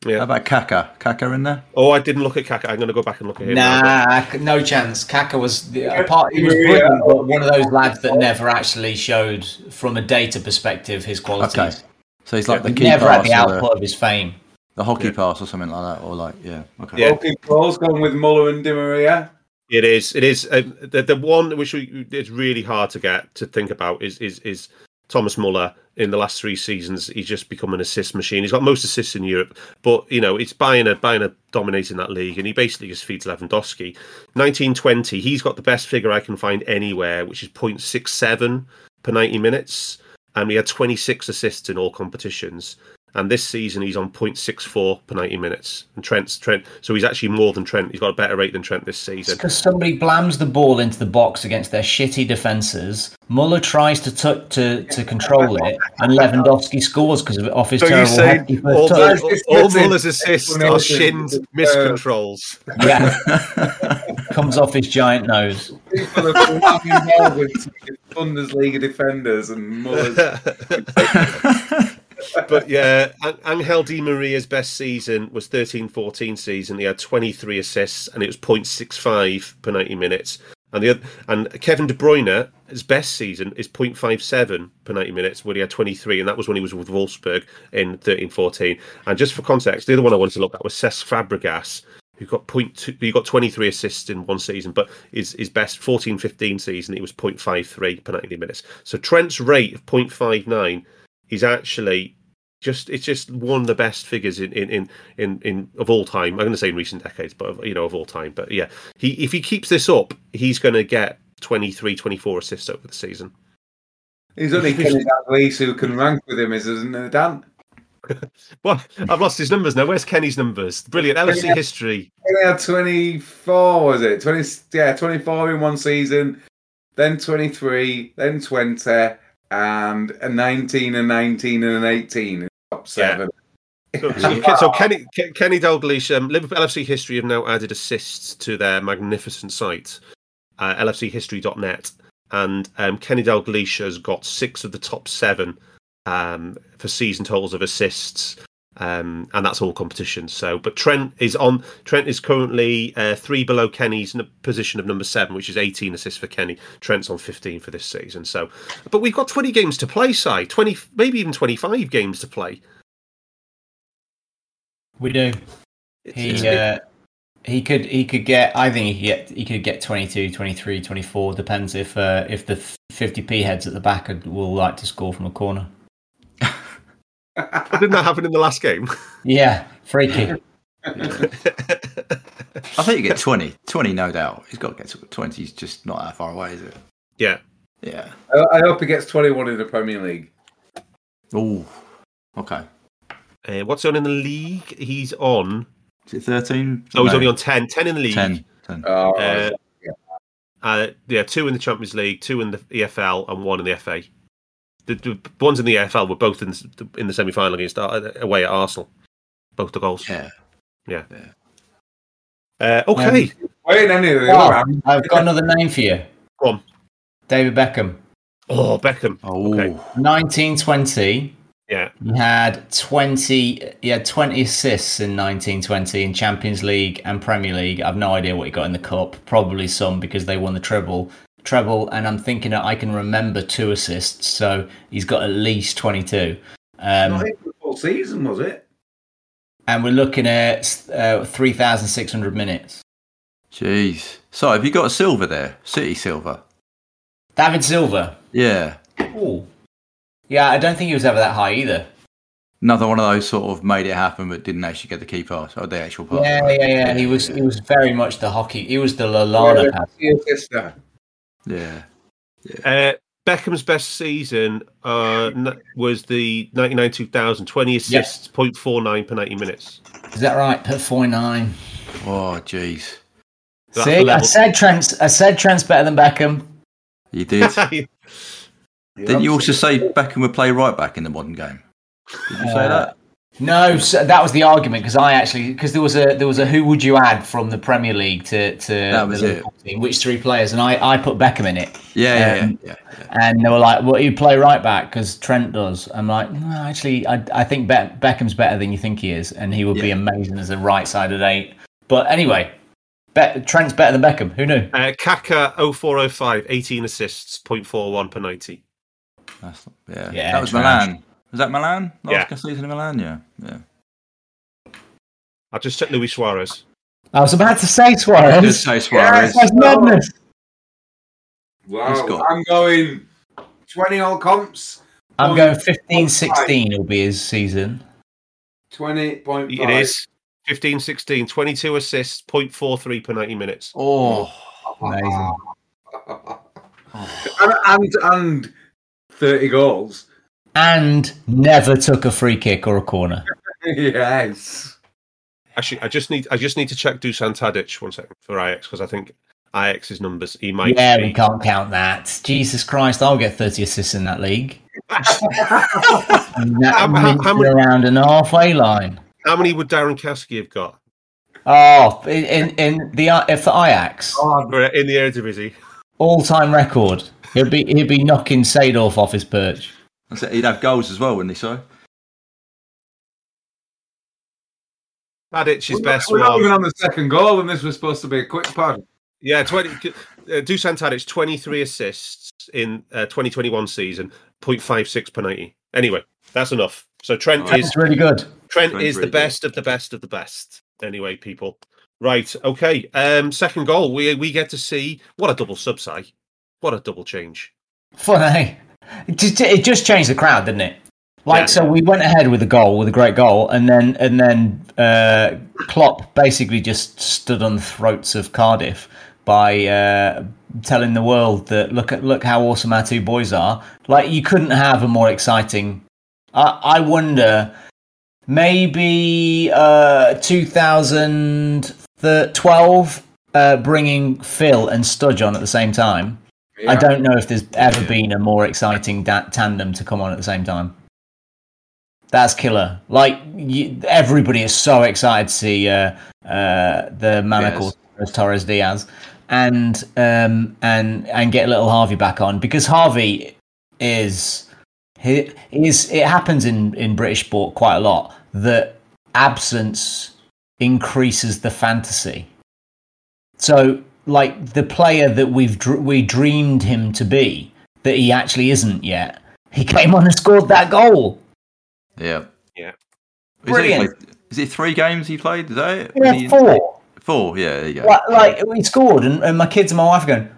Yeah. about Kaka? Kaka in there? Oh, I didn't look at Kaka. I'm going to go back and look at him. now, Nah, no chance. Kaka was the apart. He was brilliant, but one of those lads that never actually showed, from a data perspective, his qualities. Okay. So he's like the key never pass had the or the, output of his fame. the hockey pass or something like that, or like yeah. Okay. Yeah. Okay, Paul's gone with Muller and Di Maria. It is. It is. Um, the the one which we, it's really hard to get to think about is is is Thomas Muller. In the last three seasons, he's just become an assist machine. He's got most assists in Europe, but you know it's Bayern Bayern dominating that league, and he basically just feeds Lewandowski. Nineteen twenty, he's got the best figure I can find anywhere, which is 0.67 per ninety minutes, and he had twenty six assists in all competitions. And this season, he's on 0.64 per 90 minutes. And Trent's Trent, so he's actually more than Trent. He's got a better rate than Trent this season. Because somebody blams the ball into the box against their shitty defences. Muller tries to tu- to to control it, and Lewandowski scores because of it off his So you terrible say hefty first all, touch. all, all Muller's assists are explanation. shinned Uh, miscontrols. Yeah, [laughs] comes off his giant nose. People are involved with Bundesliga defenders and Muller's. [laughs] but yeah, An- Angel Di Maria's best season was 13-14 season. He had 23 assists and it was 0.65 per 90 minutes. And the other, and Kevin De Bruyne, his best season is 0.57 per 90 minutes, where he had 23, and that was when he was with Wolfsburg in 13-14. And just for context, the other one I wanted to look at was Cesc Fabregas, who got point he got 23 assists in one season, but his his best 14-15 season it was 0.53 per 90 minutes. So Trent's rate of 0.59 is actually just it's just one of the best figures in in in in, in of all time. I'm going to say in recent decades, but of, you know of all time. But yeah, he if he keeps this up, he's going to get 23, 24 assists over the season. He's only Kenny Dalglish who can rank with him, isn't it, Dan? Well, I've lost his numbers now. Where's Kenny's numbers? Brilliant LFC Yeah. history. Kenny had 24, was it? 20, yeah, 24 in one season, then 23, then 20, and a 19, a 19, and an 18 in top seven. So, [laughs] so, so Kenny Ke- Kenny Dalglish, um, Liverpool LFC history have now added assists to their magnificent site, uh, lfchistory.net, and um, Kenny Dalglish has got six of the top seven um, for season totals of assists, um, and that's all competitions. So, but Trent is on. Trent is currently uh, three below Kenny's n- position of number seven, which is 18 assists for Kenny. Trent's on 15 for this season. So, but we've got 20 games to play, Si. 20, maybe even 25 games to play. We do. It's- He uh, he could he could get. I think he could get he could get 22, 23, 24. Depends if uh, if the 50p heads at the back will like to score from a corner. [laughs] Didn't that happen in the last game? Yeah, freaky. [laughs] I think you get 20. 20, no doubt. He's got to get to 20. He's just not that far away, is it? yeah. Yeah. I, I hope he gets 21 in the Premier League. Oh, okay. Uh, what's he on in the league? He's on. Is it 13? Oh, he's only on 10. 10 in the league. 10. 10. Oh, Uh, uh, yeah, two in the Champions League, two in the EFL, and one in the FA. The, the ones in the AFL were both in the, in the semi final against uh, away at Arsenal. Both the goals. Yeah. Yeah. Uh, okay. Wait, any of the Oh, other round. I've got another name for you. Go on. David Beckham. Oh, Beckham. Oh, Okay. 1920. Yeah. He had 20. He had 20 assists in 1920 in Champions League and Premier League. I've no idea what he got in the cup. Probably some because they won the treble. Treble, and I'm thinking that I can remember two assists, so he's got at least 22. Um, Not even the full season, was it? and we're looking at uh, 3,600 minutes. jeez. So, have you got a Silva there? City Silva? David Silva? Yeah. Ooh. Yeah, I don't think he was ever that high either. Another one of those sort of made it happen but didn't actually get the key pass or the actual pass. Yeah, yeah, yeah. He was he was very much the hockey. He was the Lallana Yeah, pass. The sister. Yeah. Uh, Beckham's best season uh, was the 99-2000, 20 assists, 0.49 per 90 minutes. Is that right? Put forty nine. Oh, jeez. That's See, I said Trent's. I said Trent's better than Beckham. You did. [laughs] Didn't you also say Beckham would play right back in the modern game? Did you say Uh, that? No, so that was the argument because I actually because there was a there was a who would you add from the Premier League to to the team, which three players, and I I put Beckham in it, Yeah, yeah, um, yeah, yeah, yeah. and they were like, "Well, you play right back because Trent does." I'm like, no, actually, I I think Be- Beckham's better than you think he is, and he would be amazing as a right sided eight. But anyway, Be- Trent's better than Beckham. Who knew? Uh, Kaka 0405, 18 assists, 0.41 per 90. That's, yeah. Yeah, that was trash. Milan. Was that Milan? Yeah. Last season in Milan, yeah. Yeah. I just said Luis Suarez. I was about to say Suarez. Just say Suarez. That's madness. Wow, got- I'm going 20 all comps. I'm going 15-16 will be his season. 20.5. It is 15 16, 22 assists, 0.43 per 90 minutes. Oh, Amazing. [laughs] And, and, and 30 goals. And never took a free kick or a corner. [laughs] yes. Actually, I just need I just need to check Dusan Tadic one second for Ajax because I think Ajax's numbers he might Yeah, be. we can't count that. Jesus Christ, I'll get 30 assists in that league. [laughs] That How- how- how many- around an halfway line. How many would Darren Kasky have got Oh, in in, in the uh, for Ajax, Or in the Eredivisie? all time record. He'd be he'd be knocking Sadorf off his perch. That's it. he'd have goals as well, wouldn't he? So Tadic's We're, best we're not even on the second goal, and this was supposed to be a quick pod. yeah 20 uh, Dusan Tadic 23 assists in uh, 2021 season 0.56 per 90. Anyway, that's enough. So Trent is really good. Trent Trent's is the really good. best of the best of the best. Anyway, people. Right. Okay. Um, second goal. We we get to see what a double sub say. What a double change. Funny. It just, it just changed the crowd, didn't it? Like Yeah. so, we went ahead with a goal, with a great goal, and then and then uh, Klopp basically just stood on the throats of Cardiff by uh, telling the world that look at look how awesome our two boys are. Like you couldn't have a more exciting. I, I wonder, maybe uh, 2012, uh, bringing Phil and Studge on at the same time. I don't know if there's ever been a more exciting da- tandem to come on at the same time. That's killer. Like you, everybody is so excited to see uh, uh, the manacle Torres Torres Diaz and um, and and get little Harvey back on because Harvey is he is it happens in in British sport quite a lot that absence increases the fantasy. So, like the player that we've dr- we dreamed him to be, that he actually isn't yet. He came on and scored that goal. yeah, Yeah. Is it, Brilliant. like- is it three games he played? Is that it? Yeah, He- four. Four. Yeah, there you go. Like, like he scored, and, and my kids and my wife are going.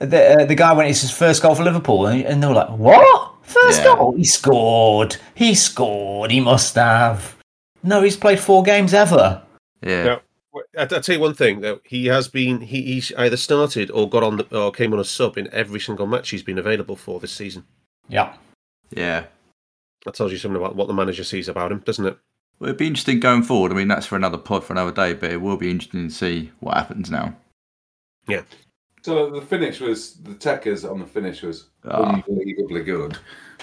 The uh, the guy went. It's his first goal for Liverpool, and, and they were like, "What? First Yeah. goal? He scored. He scored. He must have." No, he's played four games ever. Yeah. No. I- I'll tell you one thing though. He has been he, he's either started or got on the, or came on a sub in every single match he's been available for this season. Yeah. Yeah. That tells you something about what the manager sees about him, doesn't it? Well, it'd be interesting going forward. I mean, that's for another pod for another day, but it will be interesting to see what happens now. Yeah. So the finish was the techers on the finish was Ah. unbelievably good.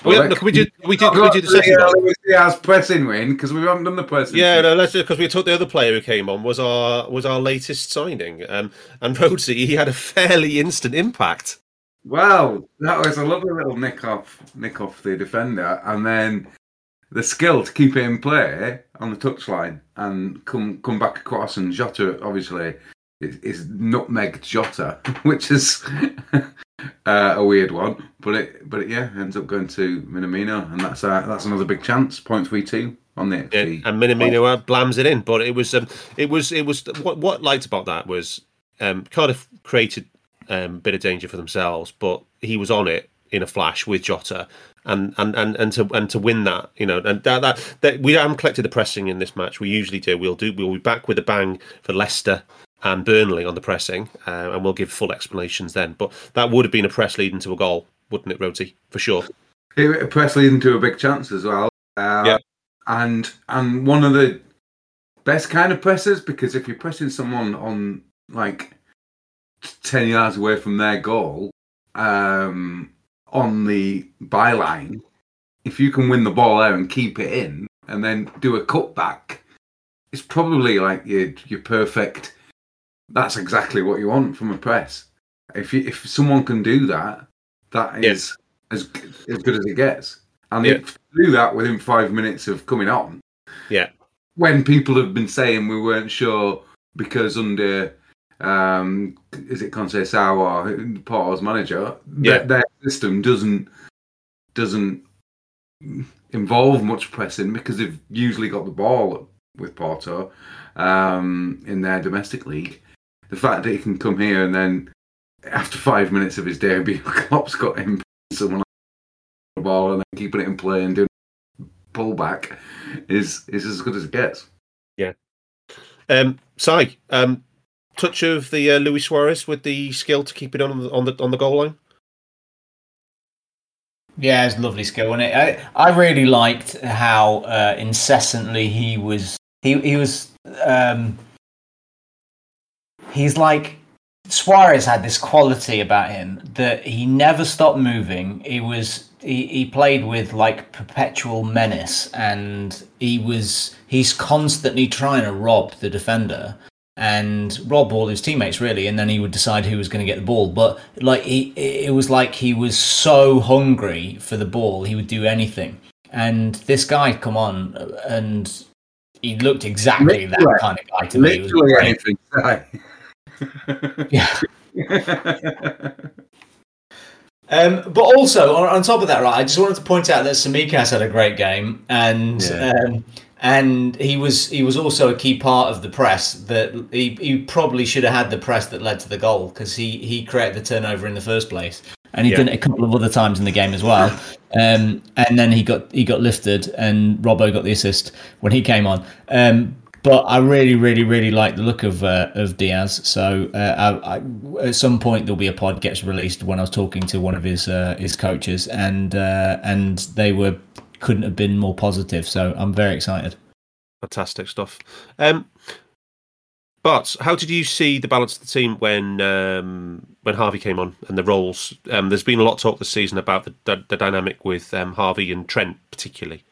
Well, But look, we did we did we Not did the the, second goal. Luis Diaz pressing win because we haven't done the pressing. Yeah, no, let's because we took the other player who came on was our was our latest signing, um, and [laughs] Rhodesy he had a fairly instant impact. Wow, that was a lovely little nick off, nick off the defender, and then the skill to keep it in play on the touchline and come come back across. And Jota obviously is, is nutmeg Jota, [laughs] which is [laughs] uh, a weird one, but it but it, yeah ends up going to Minamino, and that's uh, that's another big chance. Point three two on the Yeah, and Minamino uh, blams it in, but it was um, it was it was what what I liked about that was um, Cardiff created um, a bit of danger for themselves, but he was on it in a flash with Jota, and and and, and to and to win that, you know, and that, that that we haven't collected the pressing in this match. We usually do. We'll do. We'll be back with a bang for Leicester and Burnley on the pressing, uh, and we'll give full explanations then. But that would have been a press leading to a goal. wouldn't it, Roti? For sure. It press leading to a big chance as well. Uh, Yeah. And and one of the best kind of presses because if you're pressing someone on like ten yards away from their goal, um, on the byline, if you can win the ball there and keep it in, and then do a cutback, it's probably like your your perfect. That's exactly what you want from a press. If you, if someone can do that, that is as as good as it gets. And Yeah. if you do that within five minutes of coming on, Yeah. when people have been saying we weren't sure because under um is it Conceição or Porto's manager, Yeah. their, their system doesn't doesn't involve much pressing because they've usually got the ball with Porto um, in their domestic league. The fact that he can come here and then after five minutes of his debut, [laughs] Klopp's got him someone on the ball and then keeping it in play and doing pullback is is as good as it gets. Yeah. Um, Si, um, touch of the uh, Luis Suarez with the skill to keep it on the on the on the goal line. Yeah, it's lovely skill, and it. I, I really liked how uh, incessantly he was. He he was. Um, he's like Suarez had this quality about him that he never stopped moving. He was he, he played with like perpetual menace, and he was he's constantly trying to rob the defender and rob all his teammates really, and then he would decide who was going to get the ball. But like he, it was like he was so hungry for the ball, he would do anything. And this guy, come on, and he looked exactly that kind of guy to me. Literally anything. [laughs] Yeah. [laughs] Um, but also on, on top of that, right? I just wanted to point out that Tsimikas had a great game, and Yeah. um, and he was he was also a key part of the press. That he, he probably should have had the press that led to the goal because he he created the turnover in the first place, and he Yeah. did it a couple of other times in the game as well. [laughs] Um, and then he got he got lifted, and Robbo got the assist when he came on. But I really, really, really like the look of uh, of Diaz. So uh, I, I, at some point there'll be a pod gets released when I was talking to one of his uh, his coaches, and uh, and they were couldn't have been more positive. So I'm very excited. Fantastic stuff. Um, but how did you see the balance of the team when um, when Harvey came on and the roles? Um, there's been a lot of talk this season about the the, the dynamic with um, Harvey and Trent, particularly.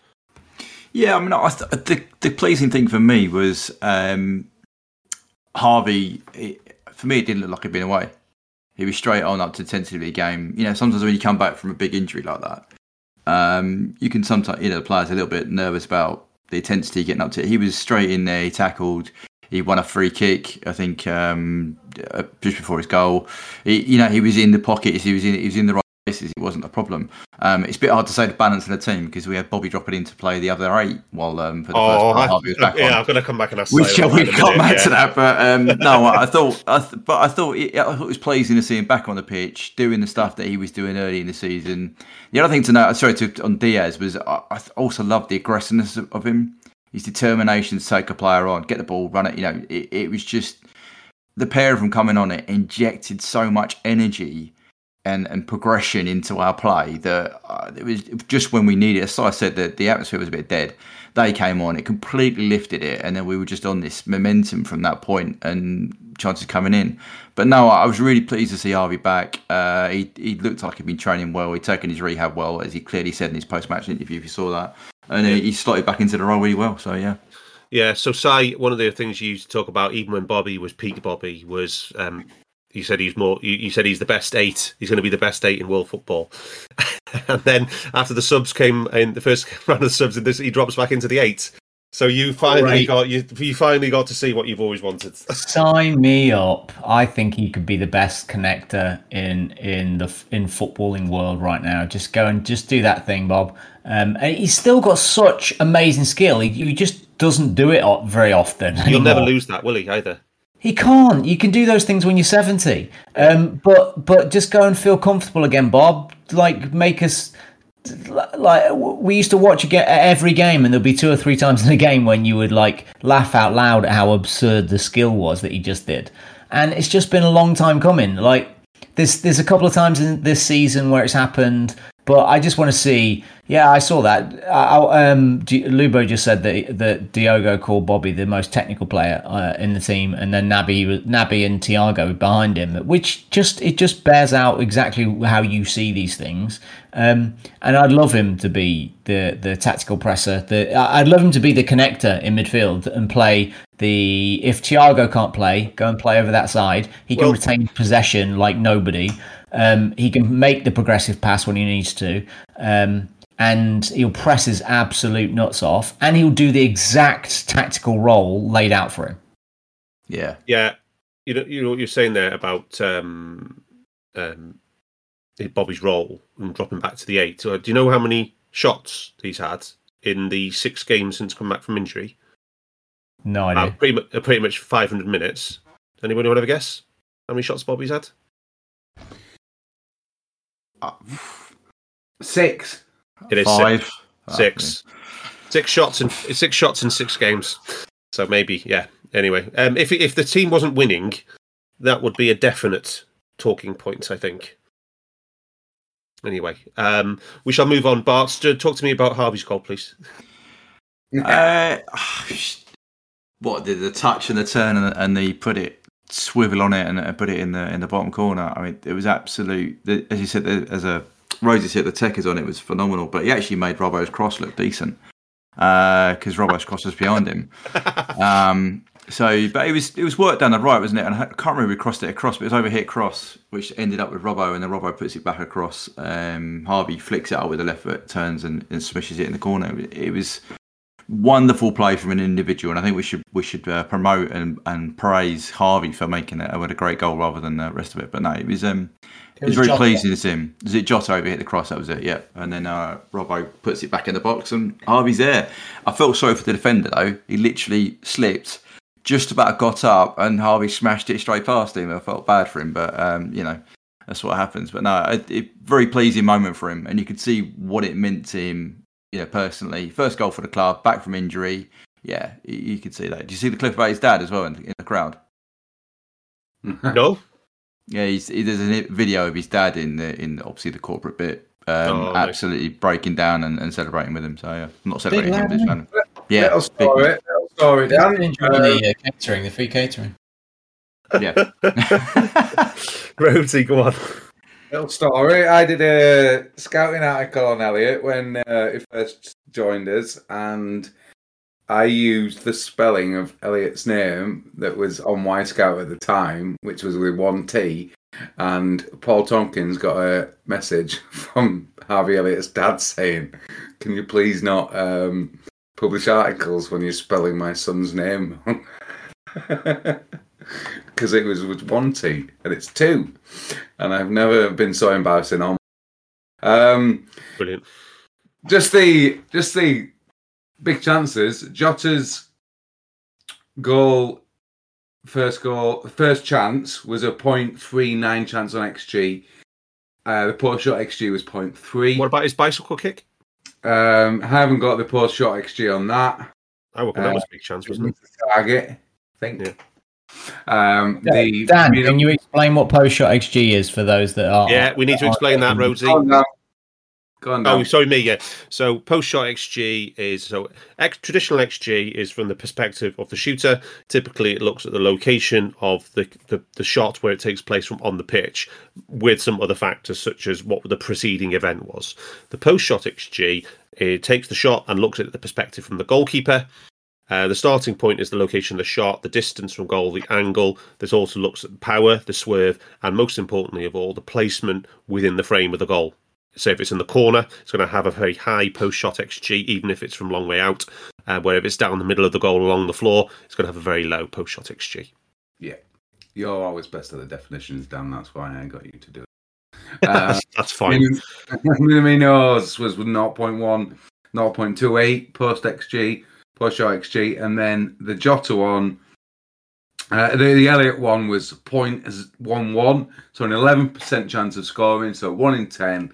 Yeah, I mean, I th- the the pleasing thing for me was um, Harvey. It, for me, it didn't look like he'd been away. He was straight on up to intensity game. You know, sometimes when you come back from a big injury like that, um, you can sometimes, you know, the players a little bit nervous about the intensity getting up to it. He was straight in there. He tackled. He won a free kick. I think um, uh, just before his goal. He, you know, he was in the pockets. He was in. He was in the right places. It wasn't a problem. Um, it's a bit hard to say the balance of the team because we had Bobby dropping in to play the other eight while um, for the first part, Harvey was back Oh, yeah, on. I'm going to come back and ask. We shall we got back yeah. to that, but um, [laughs] no, I thought, I th- but I thought, it, I thought it was pleasing to see him back on the pitch, doing the stuff that he was doing early in the season. The other thing to note, sorry, to, on Diaz was I, I also loved the aggressiveness of, of him, his determination to take a player on, get the ball, run it. You know, it, it was just the pair of them coming on it injected so much energy and, and progression into our play that uh, it was just when we needed it. As I said, that the atmosphere was a bit dead. They came on, it completely lifted it, and then we were just on this momentum from that point and chances coming in. But no, I was really pleased to see Harvey back. Uh, he, he looked like he'd been training well. He'd taken his rehab well, as he clearly said in his post match interview, if you saw that. And he, he slotted back into the role really well. So, yeah. Yeah, so Si, one of the things you used to talk about, even when Bobby was peak Bobby, was um, you said he's more. You, said he's the best eight. He's going to be the best eight in world football. [laughs] and then after the subs came in, the first [laughs] round of subs, in this, he drops back into the eight. So you finally Right. got you. You finally got to see what you've always wanted. [laughs] Sign me up. I think he could be the best connector in in the in footballing world right now. Just go and just do that thing, Bob. Um, and he's still got such amazing skill. He, he just doesn't do it very often. You'll never lose that, will he? Either. He can't. You can do those things when you're 70. Um, but but just go and feel comfortable again, Bob. Like make us like we used to watch every game, and there'll be two or three times in a game when you would like laugh out loud at how absurd the skill was that he just did. And it's just been a long time coming. Like there's there's a couple of times in this season where it's happened, but I just want to see. Yeah, I saw that. I, um, Lubo just said that that Diogo called Bobby the most technical player uh, in the team, and then Naby Naby and Thiago behind him, which just it just bears out exactly how you see these things. Um, and I'd love him to be the the tactical presser. The I'd love him to be the connector in midfield and play the if Thiago can't play, go and play over that side. He can well, retain possession like nobody. Um, he can make the progressive pass when he needs to. Um, and he'll press his absolute nuts off, and he'll do the exact tactical role laid out for him. Yeah, yeah. You know, you know what you're saying there about um, um, Bobby's role and dropping back to the eight. do you know how many shots he's had in the six games since coming back from injury? No idea. Uh, pretty, much, uh, pretty much 500 minutes. Anybody want to have a guess? How many shots Bobby's had? Uh, six. It is five. Six. Six shots and six shots in six games. So maybe, yeah. Anyway, um, if if the team wasn't winning, that would be a definite talking point. I think. Anyway, um, we shall move on. Bart, talk to me about Harvey's goal, please. Uh, [sighs] what did the touch and the turn and, and the put it swivel on it and put it in the in the bottom corner. I mean, it was absolute. As you said, as a Rhodesy said, the tech is on. It was phenomenal, but he actually made Robbo's cross look decent because uh, Robbo's cross was behind him. [laughs] Um, so, but it was it was work down the right, wasn't it? And I can't remember who crossed it across, but it was over here cross, which ended up with Robbo, and then Robbo puts it back across. Um, Harvey flicks it out with the left foot, turns and, and smashes it in the corner. It was wonderful play from an individual, and I think we should we should uh, promote and, and praise Harvey for making it with a great goal rather than the rest of it. But no, it was um, it, it was, was, very Jota. pleasing to see him. Was it Jota over hit the cross? That was it, yeah. And then uh, Robbo puts it back in the box, and Harvey's there. I felt sorry for the defender though. He literally slipped, just about got up, and Harvey smashed it straight past him. I felt bad for him, but um, you know. That's what happens, but no, a, a very pleasing moment for him, and you could see what it meant to him you know, personally, first goal for the club, back from injury. Yeah, you, you could see that. Do you see the clip about his dad as well in, in the crowd? [laughs] no. Yeah, he's, he, there's a video of his dad in the in obviously the corporate bit, um, oh, absolutely nice. breaking down and, and, celebrating with him. So yeah, I'm not celebrating him, this man. Yeah, little story, big, little story. Dan, the uh, catering, the free catering. Yeah, [laughs] Rhodesy, go on. [laughs] Little story. I did a scouting article on Elliott when uh, he first joined us, and I used the spelling of Elliott's name that was on Wyscout at the time, which was with one T. And Paul Tompkins got a message [laughs] from Harvey Elliott's dad saying, "Can you please not um, publish articles when you're spelling my son's name?" [laughs] [laughs] because it was with one T and it's two, and I've never been so embarrassing on. Um, Brilliant. Just the just the big chances. Jota's goal, first goal, first chance was a .39 chance on XG. Uh, the post shot XG was 0.3. What about his bicycle kick? Um, I haven't got the post shot XG on that. I reckon uh, that was a big chance, wasn't it? Target, I think. Yeah. Um, the, Dan, can you explain what post shot XG is for those that are? Yeah, we need to explain that, Rhodesy. Go on, oh, sorry, me. Yeah. So post shot XG is so X, traditional XG is from the perspective of the shooter. Typically, it looks at the location of the, the the shot where it takes place from on the pitch, with some other factors such as what the preceding event was. The post shot XG it takes the shot and looks at the perspective from the goalkeeper uh, the starting point is the location of the shot, the distance from goal, the angle. There's also looks at the power, the swerve, and most importantly of all, the placement within the frame of the goal. So if it's in the corner, it's going to have a very high post shot XG, even if it's from long way out. Uh, where if it's down the middle of the goal along the floor, it's going to have a very low post shot XG. Yeah, you're always best at the definitions, Dan. That's why I got you to do it. [laughs] Uh, that's [laughs] fine. Minamino's [laughs] was 0.1, 0.28 post XG plus your XG, and then the Jota one, uh, the, the Elliott one was 0.11, so an 11% chance of scoring, so 1 in 10,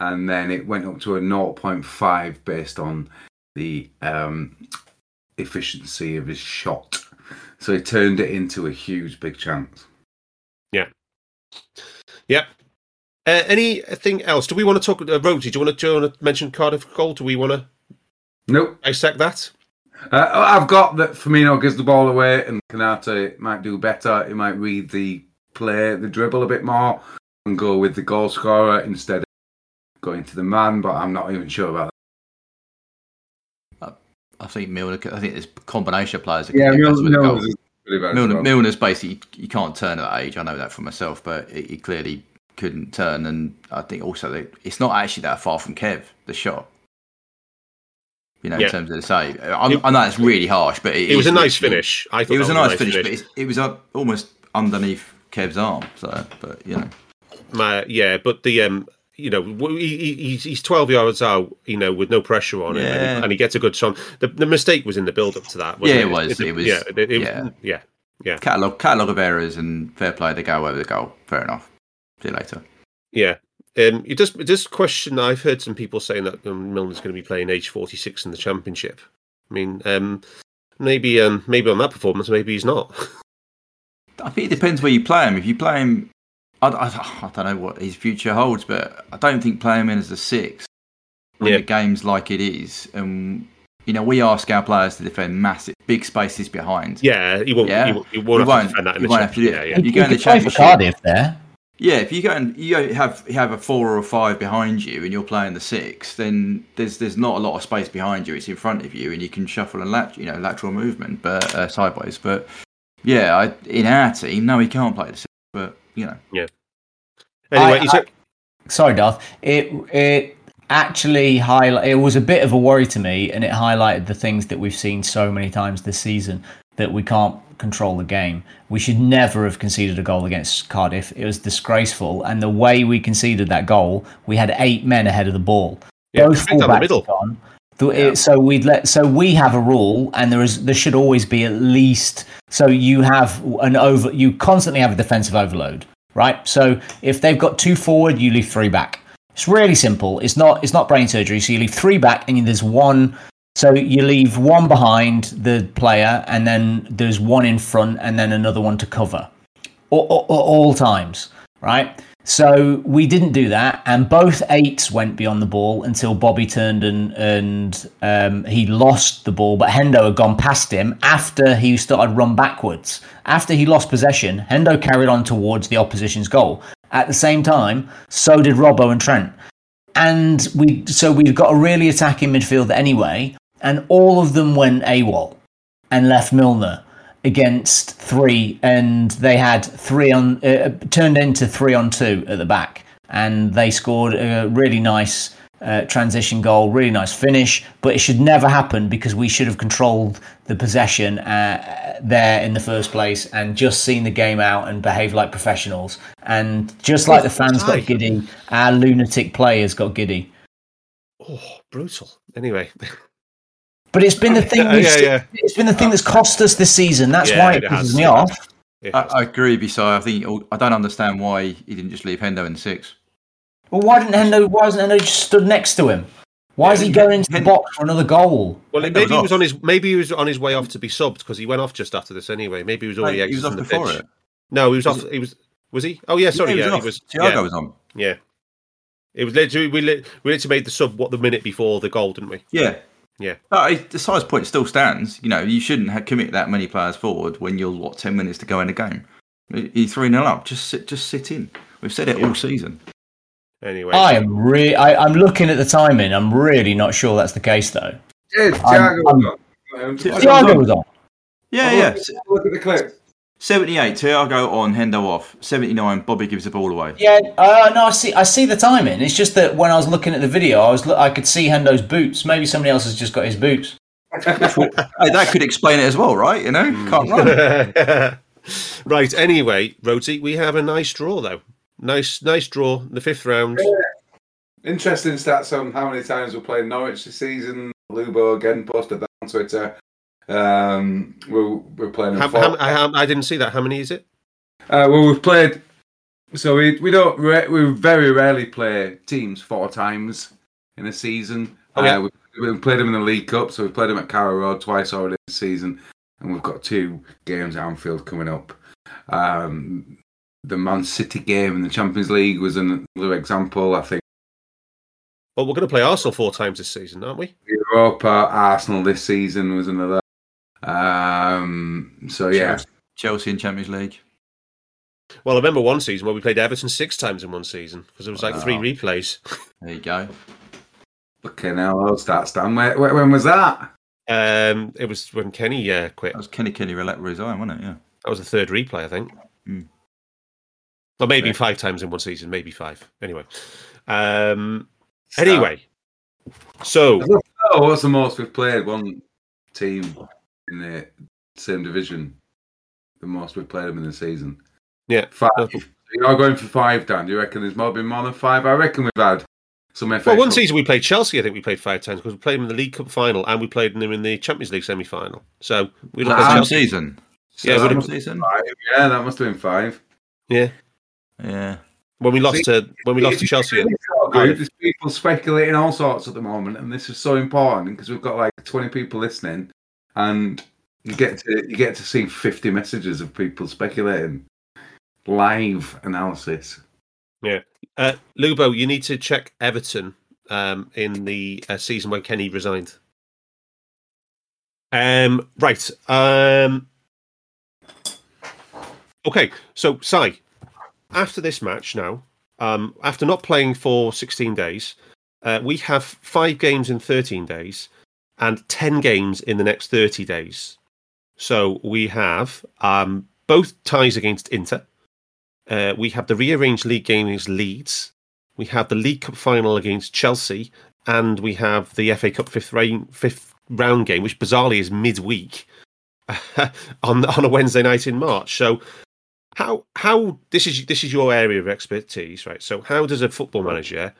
and then it went up to a 0.5 based on the um, efficiency of his shot. So he turned it into a huge big chance. Yeah. Yep. Uh, anything else? Do we want to talk? Uh, Rhodesy, do you want to, do you want to mention Cardiff goal? Do we want to Nope. dissect that? Uh, I've got that Firmino gives the ball away, and Konaté might do better. He might read the play, the dribble a bit more, and go with the goal scorer instead of going to the man. But I'm not even sure about that. I think Milner. I think there's combination of players. That. Yeah, get better with the Milner, really Milner. Milner's basically you can't turn at that age. I know that for myself, but he he clearly couldn't turn, and I think also that it's not actually that far from Kev the shot. You know, Yeah. in terms of the save, I, I know it's really harsh, but it, It was a nice finish. I thought It was a nice finish, but finish. it's, it was almost underneath Kev's arm. So, but you know, My, yeah, but the um, you know, he, he- he's he's twelve yards out, you know, with no pressure on him, and, Yeah. he, and he gets a good shot. The, the mistake was in the build up to that. Wasn't Yeah, it, it was. It, It was- Yeah, it, it- yeah. yeah, yeah, catalog catalog of errors and fair play. They go over the goal. Fair enough. See you later. yeah. Um, it does. This question, I've heard some people saying that um, Milner's going to be playing age forty six in the championship. I mean, um, maybe um, maybe on that performance, maybe he's not. [laughs] I think it depends where you play him. If you play him, I, I, I don't know what his future holds, but I don't think play him in as a six when Yeah. the game's like it is. And you know, we ask our players to defend massive, big spaces behind. yeah, he won't. Yeah. He, won't- he won't He have to won't- defend that in he the won't have to do championship. it. Yeah, You, You go in could the play for championship. Cardiff there. Yeah, if you go and you have you have a four or a five behind you and you're playing the six, then there's there's not a lot of space behind you. It's in front of you, and you can shuffle and lat, you know, lateral movement, but uh, sideways. But yeah, I, in our team, no, he can't play the six. But you know, yeah. Anyway, I- he's a- Sorry, Darth. It it actually highlight. It was a bit of a worry to me, and it highlighted the things that we've seen so many times this season that we can't control the game. We should never have conceded a goal against Cardiff. It was disgraceful, and the way we conceded that goal, we had eight men ahead of the ball. Yeah, Both straight down the fullbacks middle. gone. It- So we'd let. So we have a rule, and there is there should always be at least. So you have an over. You constantly have a defensive overload, right? So if they've got two forward, you leave three back. It's really simple. It's not. It's not brain surgery. So you leave three back, and there's one. So you leave one behind the player, and then there's one in front, and then another one to cover all, all, all times, right? So we didn't do that, and both eights went beyond the ball until Bobby turned and and um, he lost the ball, but Hendo had gone past him after he started run backwards. After he lost possession, Hendo carried on towards the opposition's goal. At the same time, so did Robbo and Trent, and we so we've got a really attacking midfield anyway, and all of them went AWOL and left Milner against three, and they had three on uh, turned into three on two at the back, and they scored a really nice uh, transition goal, really nice finish. But it should never happen because we should have controlled the possession uh, there in the first place and just seen the game out and behaved like professionals. And just like the fans got giddy, our lunatic players got giddy. oh, brutal. Anyway, [laughs] But it's been the [laughs] thing. Yeah, yeah, yeah. It's been the thing that's cost us this season. That's Yeah, why it it pisses has, me it off. I. I agree with you. So I think I don't understand why he didn't just leave Hendo in six. Well, why didn't Hendo? Why hasn't Hendo just stood next to him? Why is he going into the box for another goal? Well, Hendo maybe was he was off. on his maybe he was on his way off to be subbed because he went off just after this anyway. Maybe he was already he was off the before pitch. it. No, he was, Was off. He was was he? Oh yeah, sorry, he yeah, was he off. was. Thiago yeah, was on. yeah. It was literally we we literally made the sub what the minute before the goal, didn't we? Yeah. Yeah. But the size point still stands. You know, you shouldn't have commit that many players forward when you're what ten minutes to go in the game. You're three 0 up. Just sit, just sit in. We've said it all season. Anyway, I am re- I, I'm looking at the timing. I'm really not sure that's the case though. Yeah, I'm- Thiago was on. Thiago Thiago was on. Yeah, oh, yeah. look- Look at the clip. Seventy-eight. Thiago on. Hendo off. Seventy-nine. Bobby gives the ball away. Yeah, uh, no, I see. I see the timing. It's just that when I was looking at the video, I was I could see Hendo's boots. Maybe somebody else has just got his boots. [laughs] Hey, that could explain it as well, right? You know, can't run. [laughs] right. Anyway, Roti, we have a nice draw though. Nice, nice draw. The fifth round. Interesting stats on how many times we're playing Norwich this season. Lubo again posted that on Twitter. Um, we're, we're playing. How, four- how, how, I didn't see that. How many is it? Uh, well, we've played. So we we don't ra- we very rarely play teams four times in a season. Oh, yeah. uh, we, we've played them in the League Cup, so we've played them at Carrow Road twice already this season, and we've got two games at Anfield coming up. Um, the Man City game in the Champions League was another example. I think Well, we're going to play Arsenal four times this season, aren't we? Europa, Arsenal this season was another. Um, so yeah, Chelsea in Champions League. Well, I remember one season where we played Everton six times in one season because it was like three replays. There you go. fucking hell, those stats down. Where, where, when was that? Um, it was when Kenny uh, quit. That was Kenny Kenny Roulette resign, wasn't it? Yeah. That was the third replay, I think. Hmm. Or maybe Yeah. five times in one season, maybe five. Anyway. Um, anyway, so what's the most we've played? One team in the same division. The most we've played them in the season. yeah, Five. You're going for five, Dan. Do you reckon there's more been more than five? I reckon we've had some FA well, one season we played Chelsea. I think we played five times because we played them in the League Cup final and we played them in the Champions League semi final. So we look at Same Chelsea. season. So Yeah, that would must season. five. Yeah, that must have been five. Yeah, Yeah. when we lost to when we lost to Chelsea. really so. There's people speculating all sorts at the moment, and this is so important because we've got like 20 people listening, and you get to you get to see 50 messages of people speculating, live analysis. Yeah. Uh, Lubo, you need to check Everton um, in the uh, season when Kenny resigned. Um, right. Um, okay, so Si, after this match now, um, after not playing for 16 days, uh, we have five games in 13 days and 10 games in the next 30 days. So we have um, both ties against Inter. Uh, we have the rearranged league game against Leeds. We have the League Cup final against Chelsea, and we have the FA Cup fifth, rain, fifth round game, which bizarrely is midweek [laughs] on on a Wednesday night in March. So, how how this is this is your area of expertise, right? So, how does a football manager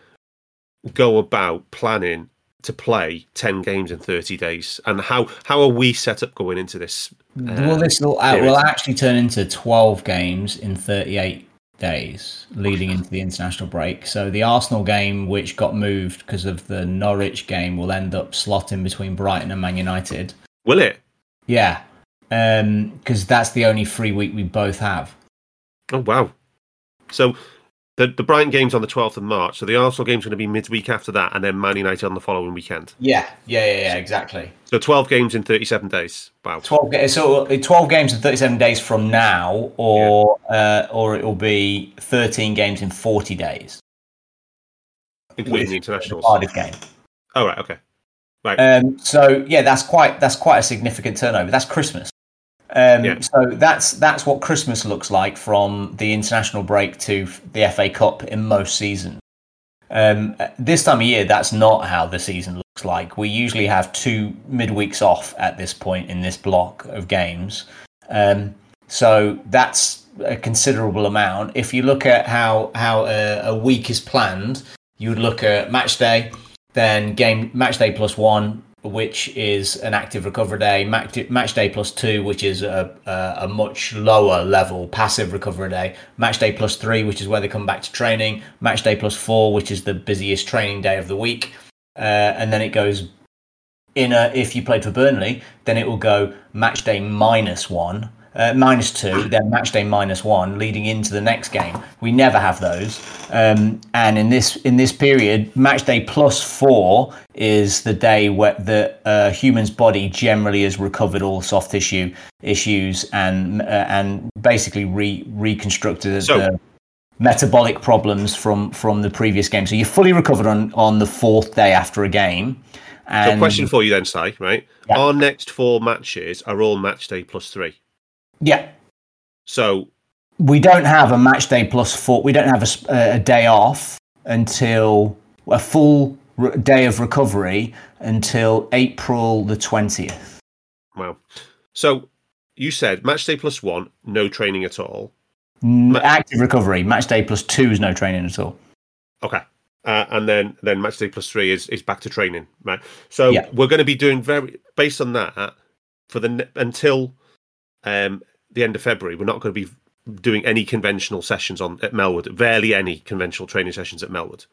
go about planning to play ten games in thirty days, and how how are we set up going into this? well, this will, uh, will actually turn into 12 games in 38 days leading into the international break. So the Arsenal game, which got moved because of the Norwich game, will end up slotting between Brighton and Man United. Will it? Yeah, because that's the only free week we both have. Oh wow! So the the Brighton game's on the twelfth of March. So the Arsenal game's going to be midweek after that, and then Man United on the following weekend. Yeah, yeah, yeah, yeah exactly. So twelve games in thirty-seven days. Wow. 12 so uh, 12 games in 37 days from now or uh, or it will be 13 games in 40 days including the internationals. the game Oh right, okay. Right. um, so yeah that's quite that's quite a significant turnover that's Christmas um, Yeah. so that's that's what Christmas looks like from the international break to the FA Cup in most seasons um, this time of year that's not how the season looks like we usually have two midweeks off at this point in this block of games um, so that's a considerable amount. If you look at how how a, a week is planned, you would look at match day, then game match day plus one, which is an active recovery day, match, day plus two, which is a, a, a much lower level passive recovery day, match day plus three, which is where they come back to training, match day plus four, which is the busiest training day of the week, uh, and then it goes in a, if you played for Burnley, then it will go match day minus one, uh, minus two, then match day minus one, leading into the next game. We never have those, um, and in this in this period, match day plus four is the day where the uh, human's body generally has recovered all soft tissue issues and uh, and basically re- reconstructed So- the metabolic problems from from the previous game. So you're fully recovered on on the fourth day after a game. so question for you then, Si, right? Yeah. Our next four matches are all match day plus three. Yeah, So we don't have a match day plus four. We don't have a day off until a full re- day of recovery until April the twentieth. wow. So you said match day plus one, no training at all. Active recovery. Match day plus two is no training at all. Okay. Uh, and then then match day plus three is, is back to training, right? So Yeah. we're going to be doing very based on that for the until um, the end of February. We're not going to be doing any conventional sessions on at Melwood. Barely any conventional training sessions at Melwood.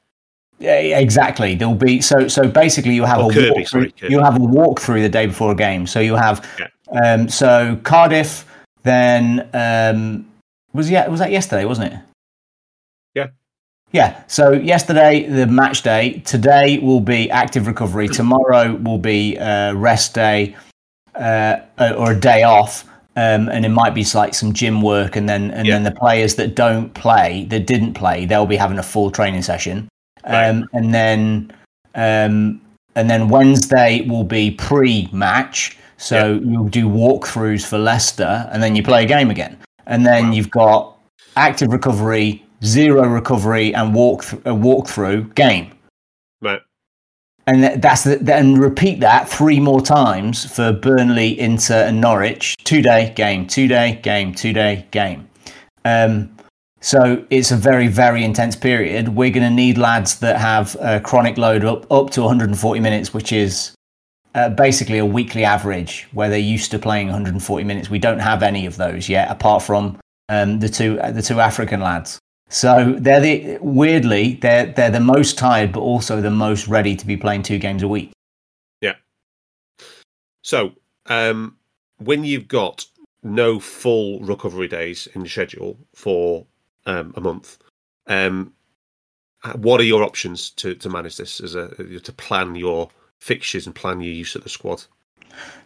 Yeah, exactly. There'll be so so basically you have Oh, a Kirkby, walk sorry, through, Kirkby. you have a walkthrough the day before a game. So you have Yeah. um, so Cardiff, then um, Was yeah, was that yesterday, wasn't it? Yeah. Yeah. So yesterday the match day. Today will be active recovery. Tomorrow will be uh, rest day uh, or a day off. Um, and it might be like some gym work, and then and Yeah. then the players that don't play, that didn't play, they'll be having a full training session. Um, and then um, and then Wednesday will be pre-match, so you'll do walkthroughs for Leicester, and then you play a game again. And then you've got active recovery, zero recovery, and walk a walkthrough game. Right. And that's the, then repeat that three more times for Burnley, Inter, and Norwich. Two day game, two day game, two day game. Um, so it's a very, very intense period. We're going to need lads that have a chronic load up up to 140 minutes, which is uh, basically a weekly average where they're used to playing 140 minutes. We don't have any of those yet, apart from um, the two the two African lads. So they're the weirdly they're they're the most tired, but also the most ready to be playing two games a week. Yeah. So, um, when you've got no full recovery days in the schedule for um, a month, um, what are your options to, to manage this as a to plan your fixtures and plan your use of the squad?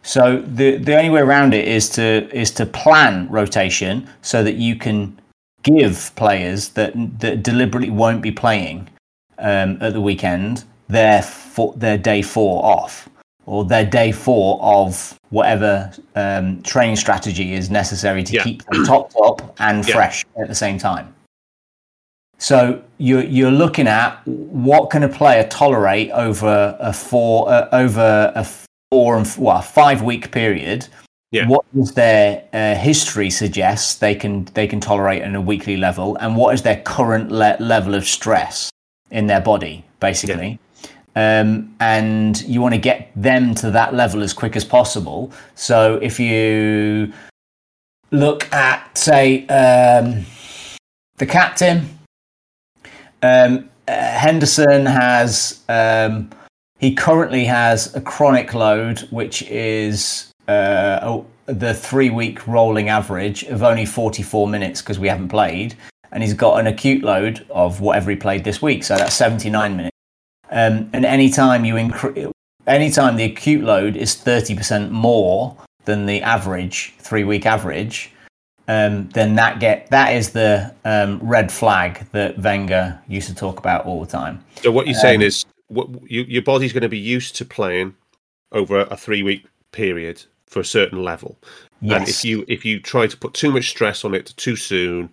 So the the only way around it is to is to plan rotation so that you can give players that that deliberately won't be playing um, at the weekend their fo- their day four off or their day four of whatever um, training strategy is necessary to Yeah. keep them topped up and Yeah. fresh at the same time. So you're you're looking at what can a player tolerate over a four uh, over a four and well five week period. Yeah. What does their uh, history suggest they can they can tolerate on a weekly level, and what is their current le- level of stress in their body, basically. Um, and you want to get them to that level as quick as possible. So if you look at, say, um, the captain, um, uh, Henderson has um, he currently has a chronic load, which is uh, oh, the three week rolling average of only 44 minutes because we haven't played, and he's got an acute load of whatever he played this week, so that's 79 minutes. Um, and anytime you increase, anytime the acute load is 30% more than the average three week average, um, then that get that is the um, red flag that Wenger used to talk about all the time. So what you're saying is, what you, your body's going to be used to playing over a three week period for a certain level, and Yes. if you if you try to put too much stress on it too soon,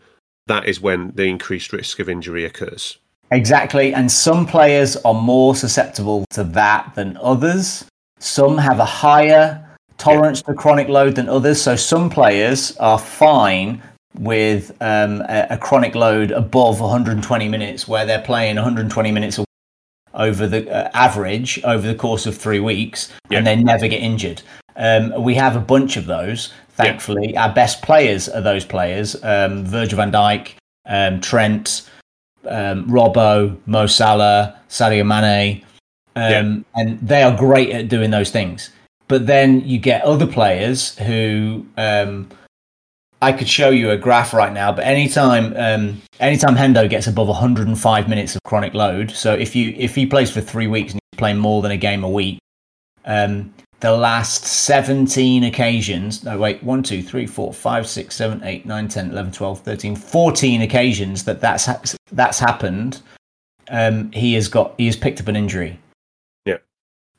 that is when the increased risk of injury occurs. Exactly. And some players are more susceptible to that than others. Some have a higher tolerance to chronic load than others. So some players are fine with um, a, a chronic load above 120 minutes, where they're playing 120 minutes a over the uh, average over the course of three weeks, Yeah. and they never get injured. Um, we have a bunch of those. Thankfully, our best players are those players: um, Virgil van Dijk, um, Trent, um, Robbo, Mo Salah, Sadio Mane, um, and they are great at doing those things. But then you get other players who um, I could show you a graph right now. But anytime um, anytime Hendo gets above 105 minutes of chronic load, so if you if he plays for three weeks and he's playing more than a game a week, um, the last 17 occasions no wait 1 2 3 4 5 6 7 8 9 10 11 12 13 14 occasions that that's ha- that's happened um, he has got he has picked up an injury Yeah.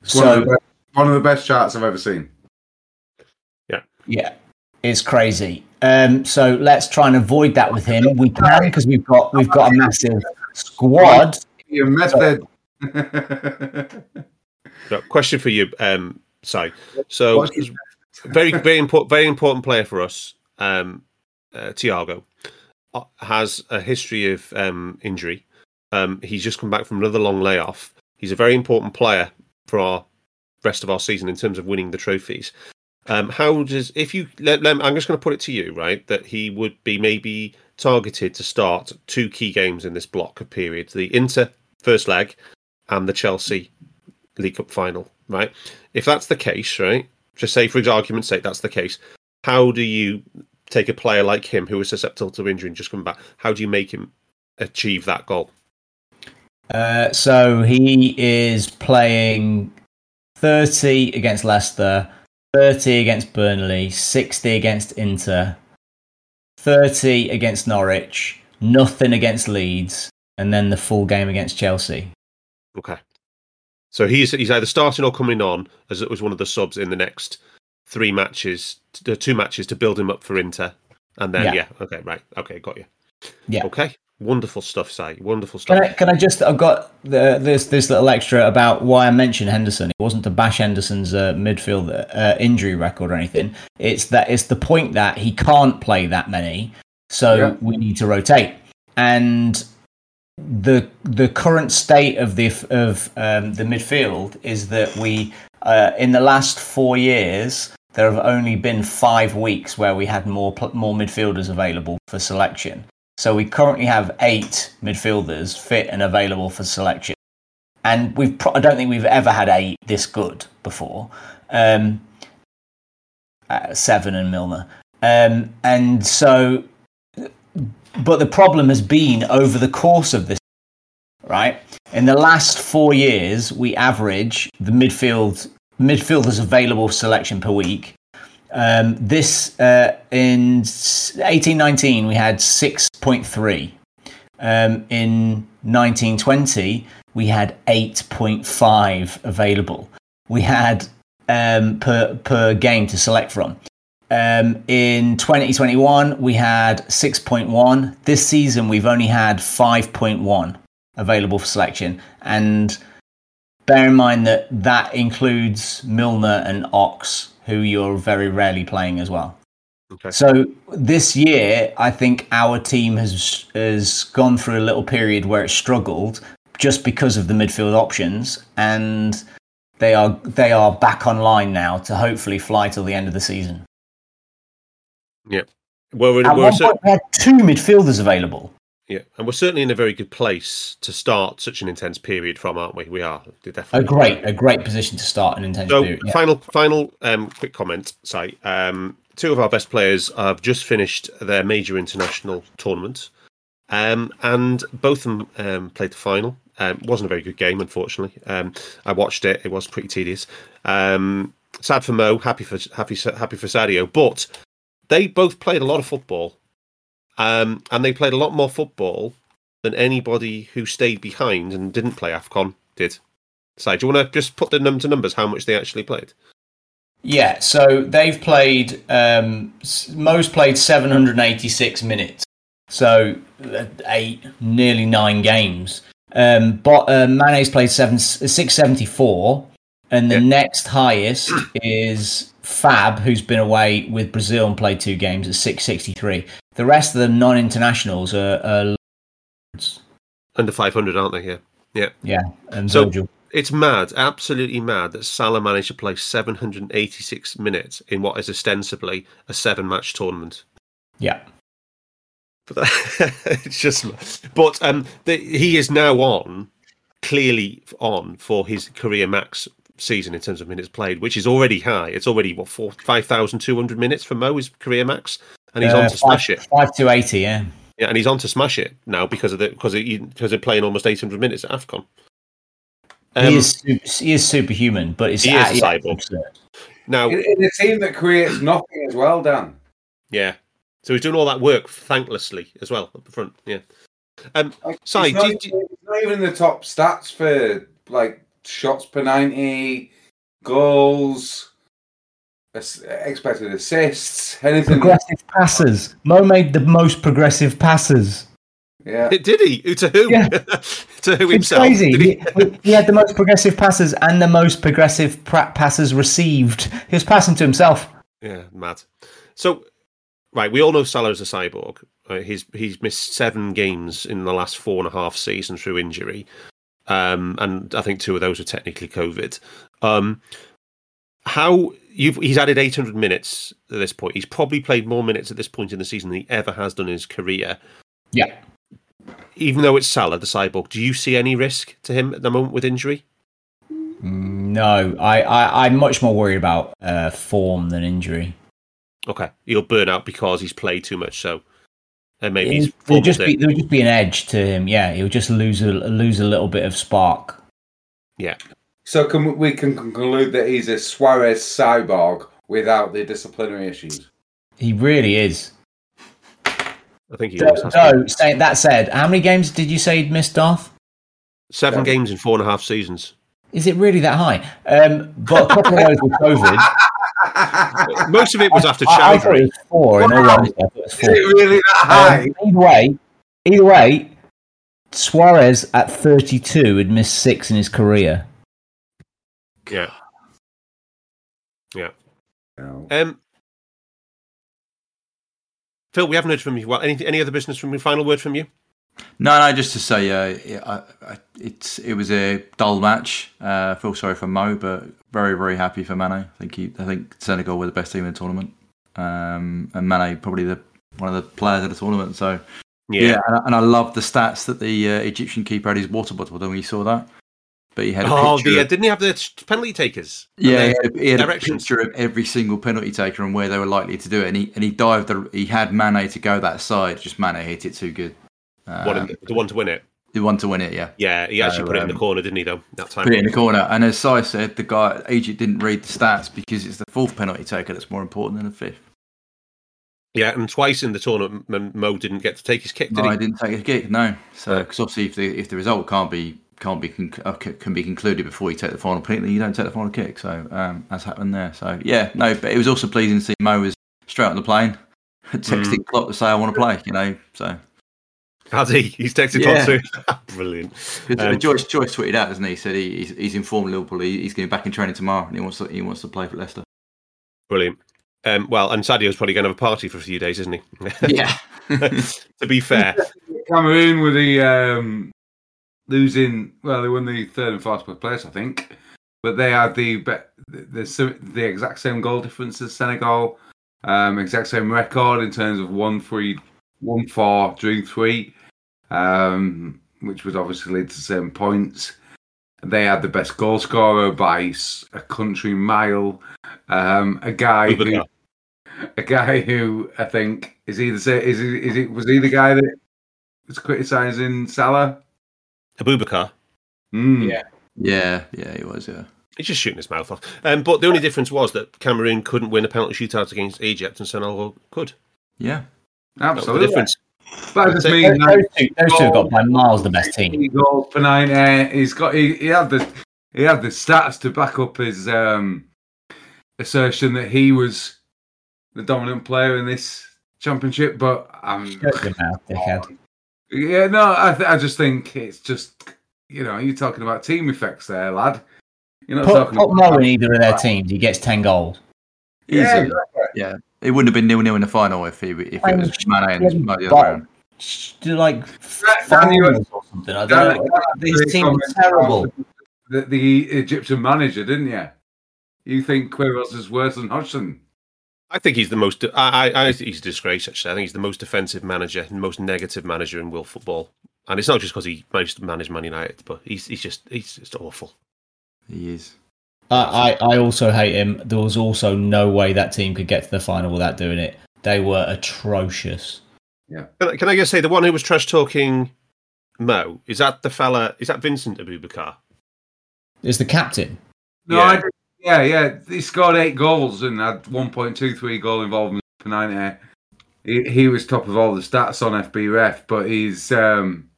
It's one, of so best, one of the best charts I've ever seen. yeah Yeah. it's crazy um, so let's try and avoid that with him we can because we've got we've got a massive squad Your method. No, question for you, um, Si. So very very important very important player for us. Um, uh, Thiago uh, has a history of um, injury. Um, he's just come back from another long layoff. He's a very important player for our rest of our season in terms of winning the trophies. Um, how does if you let, let- I'm just going to put it to you, right, that he would be maybe targeted to start two key games in this block of periods: the Inter first leg and the Chelsea League Cup final, right? If that's the case, right? Just say, for argument's sake, that's the case. How do you take a player like him who is susceptible to injury and just come back? How do you make him achieve that goal? Uh, so he is playing 30 against Leicester, 30 against Burnley, 60 against Inter, 30 against Norwich, nothing against Leeds, and then the full game against Chelsea. Okay. So he's he's either starting or coming on as it was one of the subs in the next three matches, the two matches to build him up for Inter, and then yeah, Yeah. okay, right, okay, got you. Yeah. Okay, wonderful stuff, Si. Wonderful stuff. Can I, can I just? I've got the, this this little extra about why I mentioned Henderson. It wasn't to bash Henderson's uh, midfield uh, injury record or anything. It's that it's the point that he can't play that many, so Yeah. we need to rotate. And the the current state of the of um, the midfield is that we uh, in the last four years there have only been five weeks where we had more more midfielders available for selection. So we currently have eight midfielders fit and available for selection, and we've pro- I don't think we've ever had eight this good before. Um, uh, seven and Milner, um, and so but the problem has been over the course of this right? In the last four years we average the midfield midfielders available selection per week. Um, this uh, in 1819 we had 6.3 um, in 1920 we had 8.5 available. We had um, per per game to select from um, in 2021, we had 6.1. This season, we've only had 5.1 available for selection. And bear in mind that that includes Milner and Ox, who you're very rarely playing as well. Okay. So this year, I think our team has has gone through a little period where it struggled just because of the midfield options, and they are they are back online now to hopefully fly till the end of the season. Well, we're, At we're one cer- point, we had two midfielders available. yeah, and we're certainly in a very good place to start such an intense period from, aren't we? We are A great, a great position to start an intense So, period. yeah. final, final, um, quick comment. Si, um, two of our best players have just finished their major international tournament, um, and both of them um, played the final. Um, it wasn't a very good game, unfortunately. Um, I watched it; it was pretty tedious. Um, sad for Mo, happy for happy happy for Sadio, but they both played a lot of football, um, and they played a lot more football than anybody who stayed behind and didn't play Afcon did. Si, do you want to just put the num to numbers how much they actually played? Yeah, so they've played. Um, s- Mo's played 786 minutes, so uh, eight, nearly nine games. Um, but uh, Mane's played seven, 674, and the Yeah. next highest is Fab, who's been away with Brazil and played two games at 663. The rest of the non-internationals are, are Under 500, aren't they? Yeah. Yeah. yeah, and So- Virgil. It's mad, absolutely mad that Salah managed to play 786 minutes in what is ostensibly a seven match tournament. Yeah, [laughs] But that, it's just, but um, the, he is now on, clearly on for his career max season in terms of minutes played, which is already high. It's already what four five thousand two hundred minutes for Mo his career max, and he's Uh, on to smash it. Five to eighty, yeah. Yeah, and he's on to smash it now because of the because of, because of playing almost eight hundred minutes at Afcon. Um, he is super, he is superhuman, but it's He is uh, a cyborg. now, In, in a team that creates nothing as well, Dan. yeah. So he's doing all that work thanklessly as well at the front. Yeah. Um, Like, Si, it's, not do- even, do- it's not even in the top stats for like shots per ninety, goals, expected assists, anything. Progressive passes. Mo made the most progressive passes. Yeah, did he? To who? Yeah. [laughs] to who It's himself? crazy. He? He, he had the most progressive passes and the most progressive pra- passes received. He was passing to himself. Yeah, mad. So, right, we all know Salah's a cyborg. Right? He's he's missed seven games in the last four and a half seasons through injury, um, and I think two of those are technically COVID. Um, how you've he's added 800 minutes at this point. He's probably played more minutes at this point in the season than he ever has done in his career. Yeah. Even though it's Salah, the cyborg, do you see any risk to him at the moment with injury? No, I, I, I'm much more worried about uh, form than injury. Okay, he'll burn out because he's played too much. So, and maybe he's It- There'll just be there'll just be an edge to him. Yeah, he'll just lose a lose a little bit of spark. yeah. So can we, we can conclude that he's a Suarez cyborg without the disciplinary issues. He really is. I think he So, always so say, that said, how many games did you say he'd missed, Darth? Seven games in four and a half seasons. Is it really that high? Um, but a couple of those were COVID. [laughs] Most of it was after I, I thought it was four. In all honesty, I thought it was Is it really that high? Um, either way, either way, Suarez at 32 had missed six in his career. Yeah. Yeah. No. Um, Phil, we haven't heard from you. Well, any any other business from you? Final word from you? No, no, just to say, uh, yeah, I, I, it's it was a dull match. Uh, I feel sorry for Mo, but very, very happy for Mane. I think he, I think Senegal were the best team in the tournament, um, and Mane probably the one of the players of the tournament. So yeah, and, I, and I love the stats that the uh, Egyptian keeper had his water bottle. Don't we saw that? But he had a Oh, the, uh, of- didn't he have the penalty takers? Yeah, he had, he had a picture of every single penalty taker and where they were likely to do it, and he and he dived. The, he had Mane to go that side. Just Mane hit it too good. What, Um, in- the one to win it. the one to win it, yeah. Yeah, he actually put it in the um, corner, didn't he? Though that time. Put it in the corner, and as Si said, the guy Egypt didn't read the stats because it's the fourth penalty taker that's more important than the fifth. Yeah, and twice in the tournament, Mo didn't get to take his kick, did No, he? I didn't take a kick. No, so because obviously if the if the result can't be can't be con- uh, can be concluded before you take the final penalty, you don't take the final kick. So um, that's happened there. So yeah, no, but it was also pleasing to see Mo was straight on the plane, [laughs] texting Mm. Klopp to say I want to play. You know, so Has he? He's texted Yeah. yeah. [laughs] Brilliant. 'Cause, Um, Joyce Joyce tweeted out, hasn't he? He said he, he's, he's informed Liverpool he, he's going to be back in training tomorrow, and he wants to he wants to play for Leicester. Brilliant. Um, well, and Sadio's probably going to have a party for a few days, isn't he? [laughs] Yeah. to be fair, Cameroon were the um, losing. Well, they won the third and fourth place, I think, but they had the the the, the exact same goal difference as Senegal, um, exact same record in terms of one three, one four, drew three, um, which was obviously lead to the same points. They had the best goal scorer by a country mile. Um, a guy who, a guy who I think is either the is he, is it was he the guy that was criticising Salah? Aboubakar, Mm. Yeah. Yeah, yeah, he was. Yeah, he's just shooting his mouth off. Um, but the only difference was that Cameroon couldn't win a penalty shootout against Egypt, and Senegal could. yeah. That the absolutely. difference. But I just Those- Those two, those two have got by miles the best team. He goals per nine. Uh, he's got. He, he had the. He had the stats to back up his um, assertion that he was the dominant player in this championship. But um, Shut mouth, yeah, no, I, th- I just think it's just you know you're talking about team effects there, lad. You're not Put, talking put about Mo in either of their teams, he gets 10 goals. Yeah, Easy. Yeah, it wouldn't have been nil nil in the final if he if it was Mane bloody and Mo the other bottom. round. Do like Dan, you- finals or something. I don't know. Dan, This team is terrible. The, the Egyptian manager, didn't you? You think Queiroz is worse than Hodgson? I think he's the most. I, I, I think he's a disgrace. Actually, I think he's the most defensive manager, and most negative manager in world football. And it's not just because he managed to manage Man United, but he's he's just he's just awful. He is. I, I, I also hate him. There was also no way that team could get to the final without doing it. They were atrocious. Yeah. Can I just say the one who was trash talking Mo is that the fella? Is that Vincent Aboubakar? Is the captain? No, Yeah. I yeah, yeah. He scored eight goals and had 1.23 goal involvement per 90. He, he was top of all the stats on FBref, but he's um,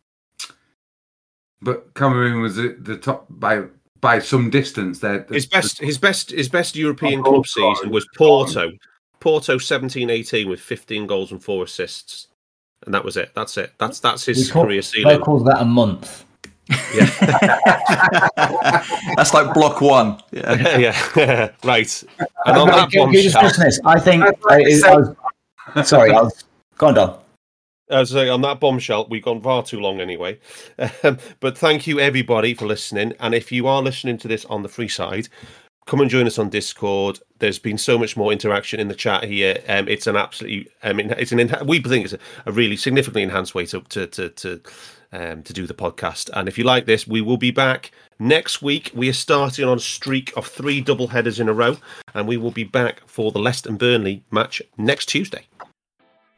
but Cameroon was at the top by by some distance. There, His best, his best, his best European Oh, club goal season was Porto. Porto 17-18 with 15 goals and four assists, and that was it. That's it. That's that's his call- career They ceiling. calls that a month. Yeah, [laughs] [laughs] That's like block one. Yeah. [laughs] yeah, right. And on that Can- can you just bombshell, listen this? I think. I'd I, like to say- I was, sorry, I was. Go on, Don. As I say, on that bombshell, we've gone far too long anyway. Um, but thank you everybody for listening. And if you are listening to this on the free side, come and join us on Discord. There's been so much more interaction in the chat here. Um, it's an absolutely, I mean, it's an we think it's a, a really significantly enhanced way to to to to, um, to do the podcast. And if you like this, we will be back next week. We are starting on a streak of three double headers in a row, and we will be back for the Leicester and Burnley match next Tuesday.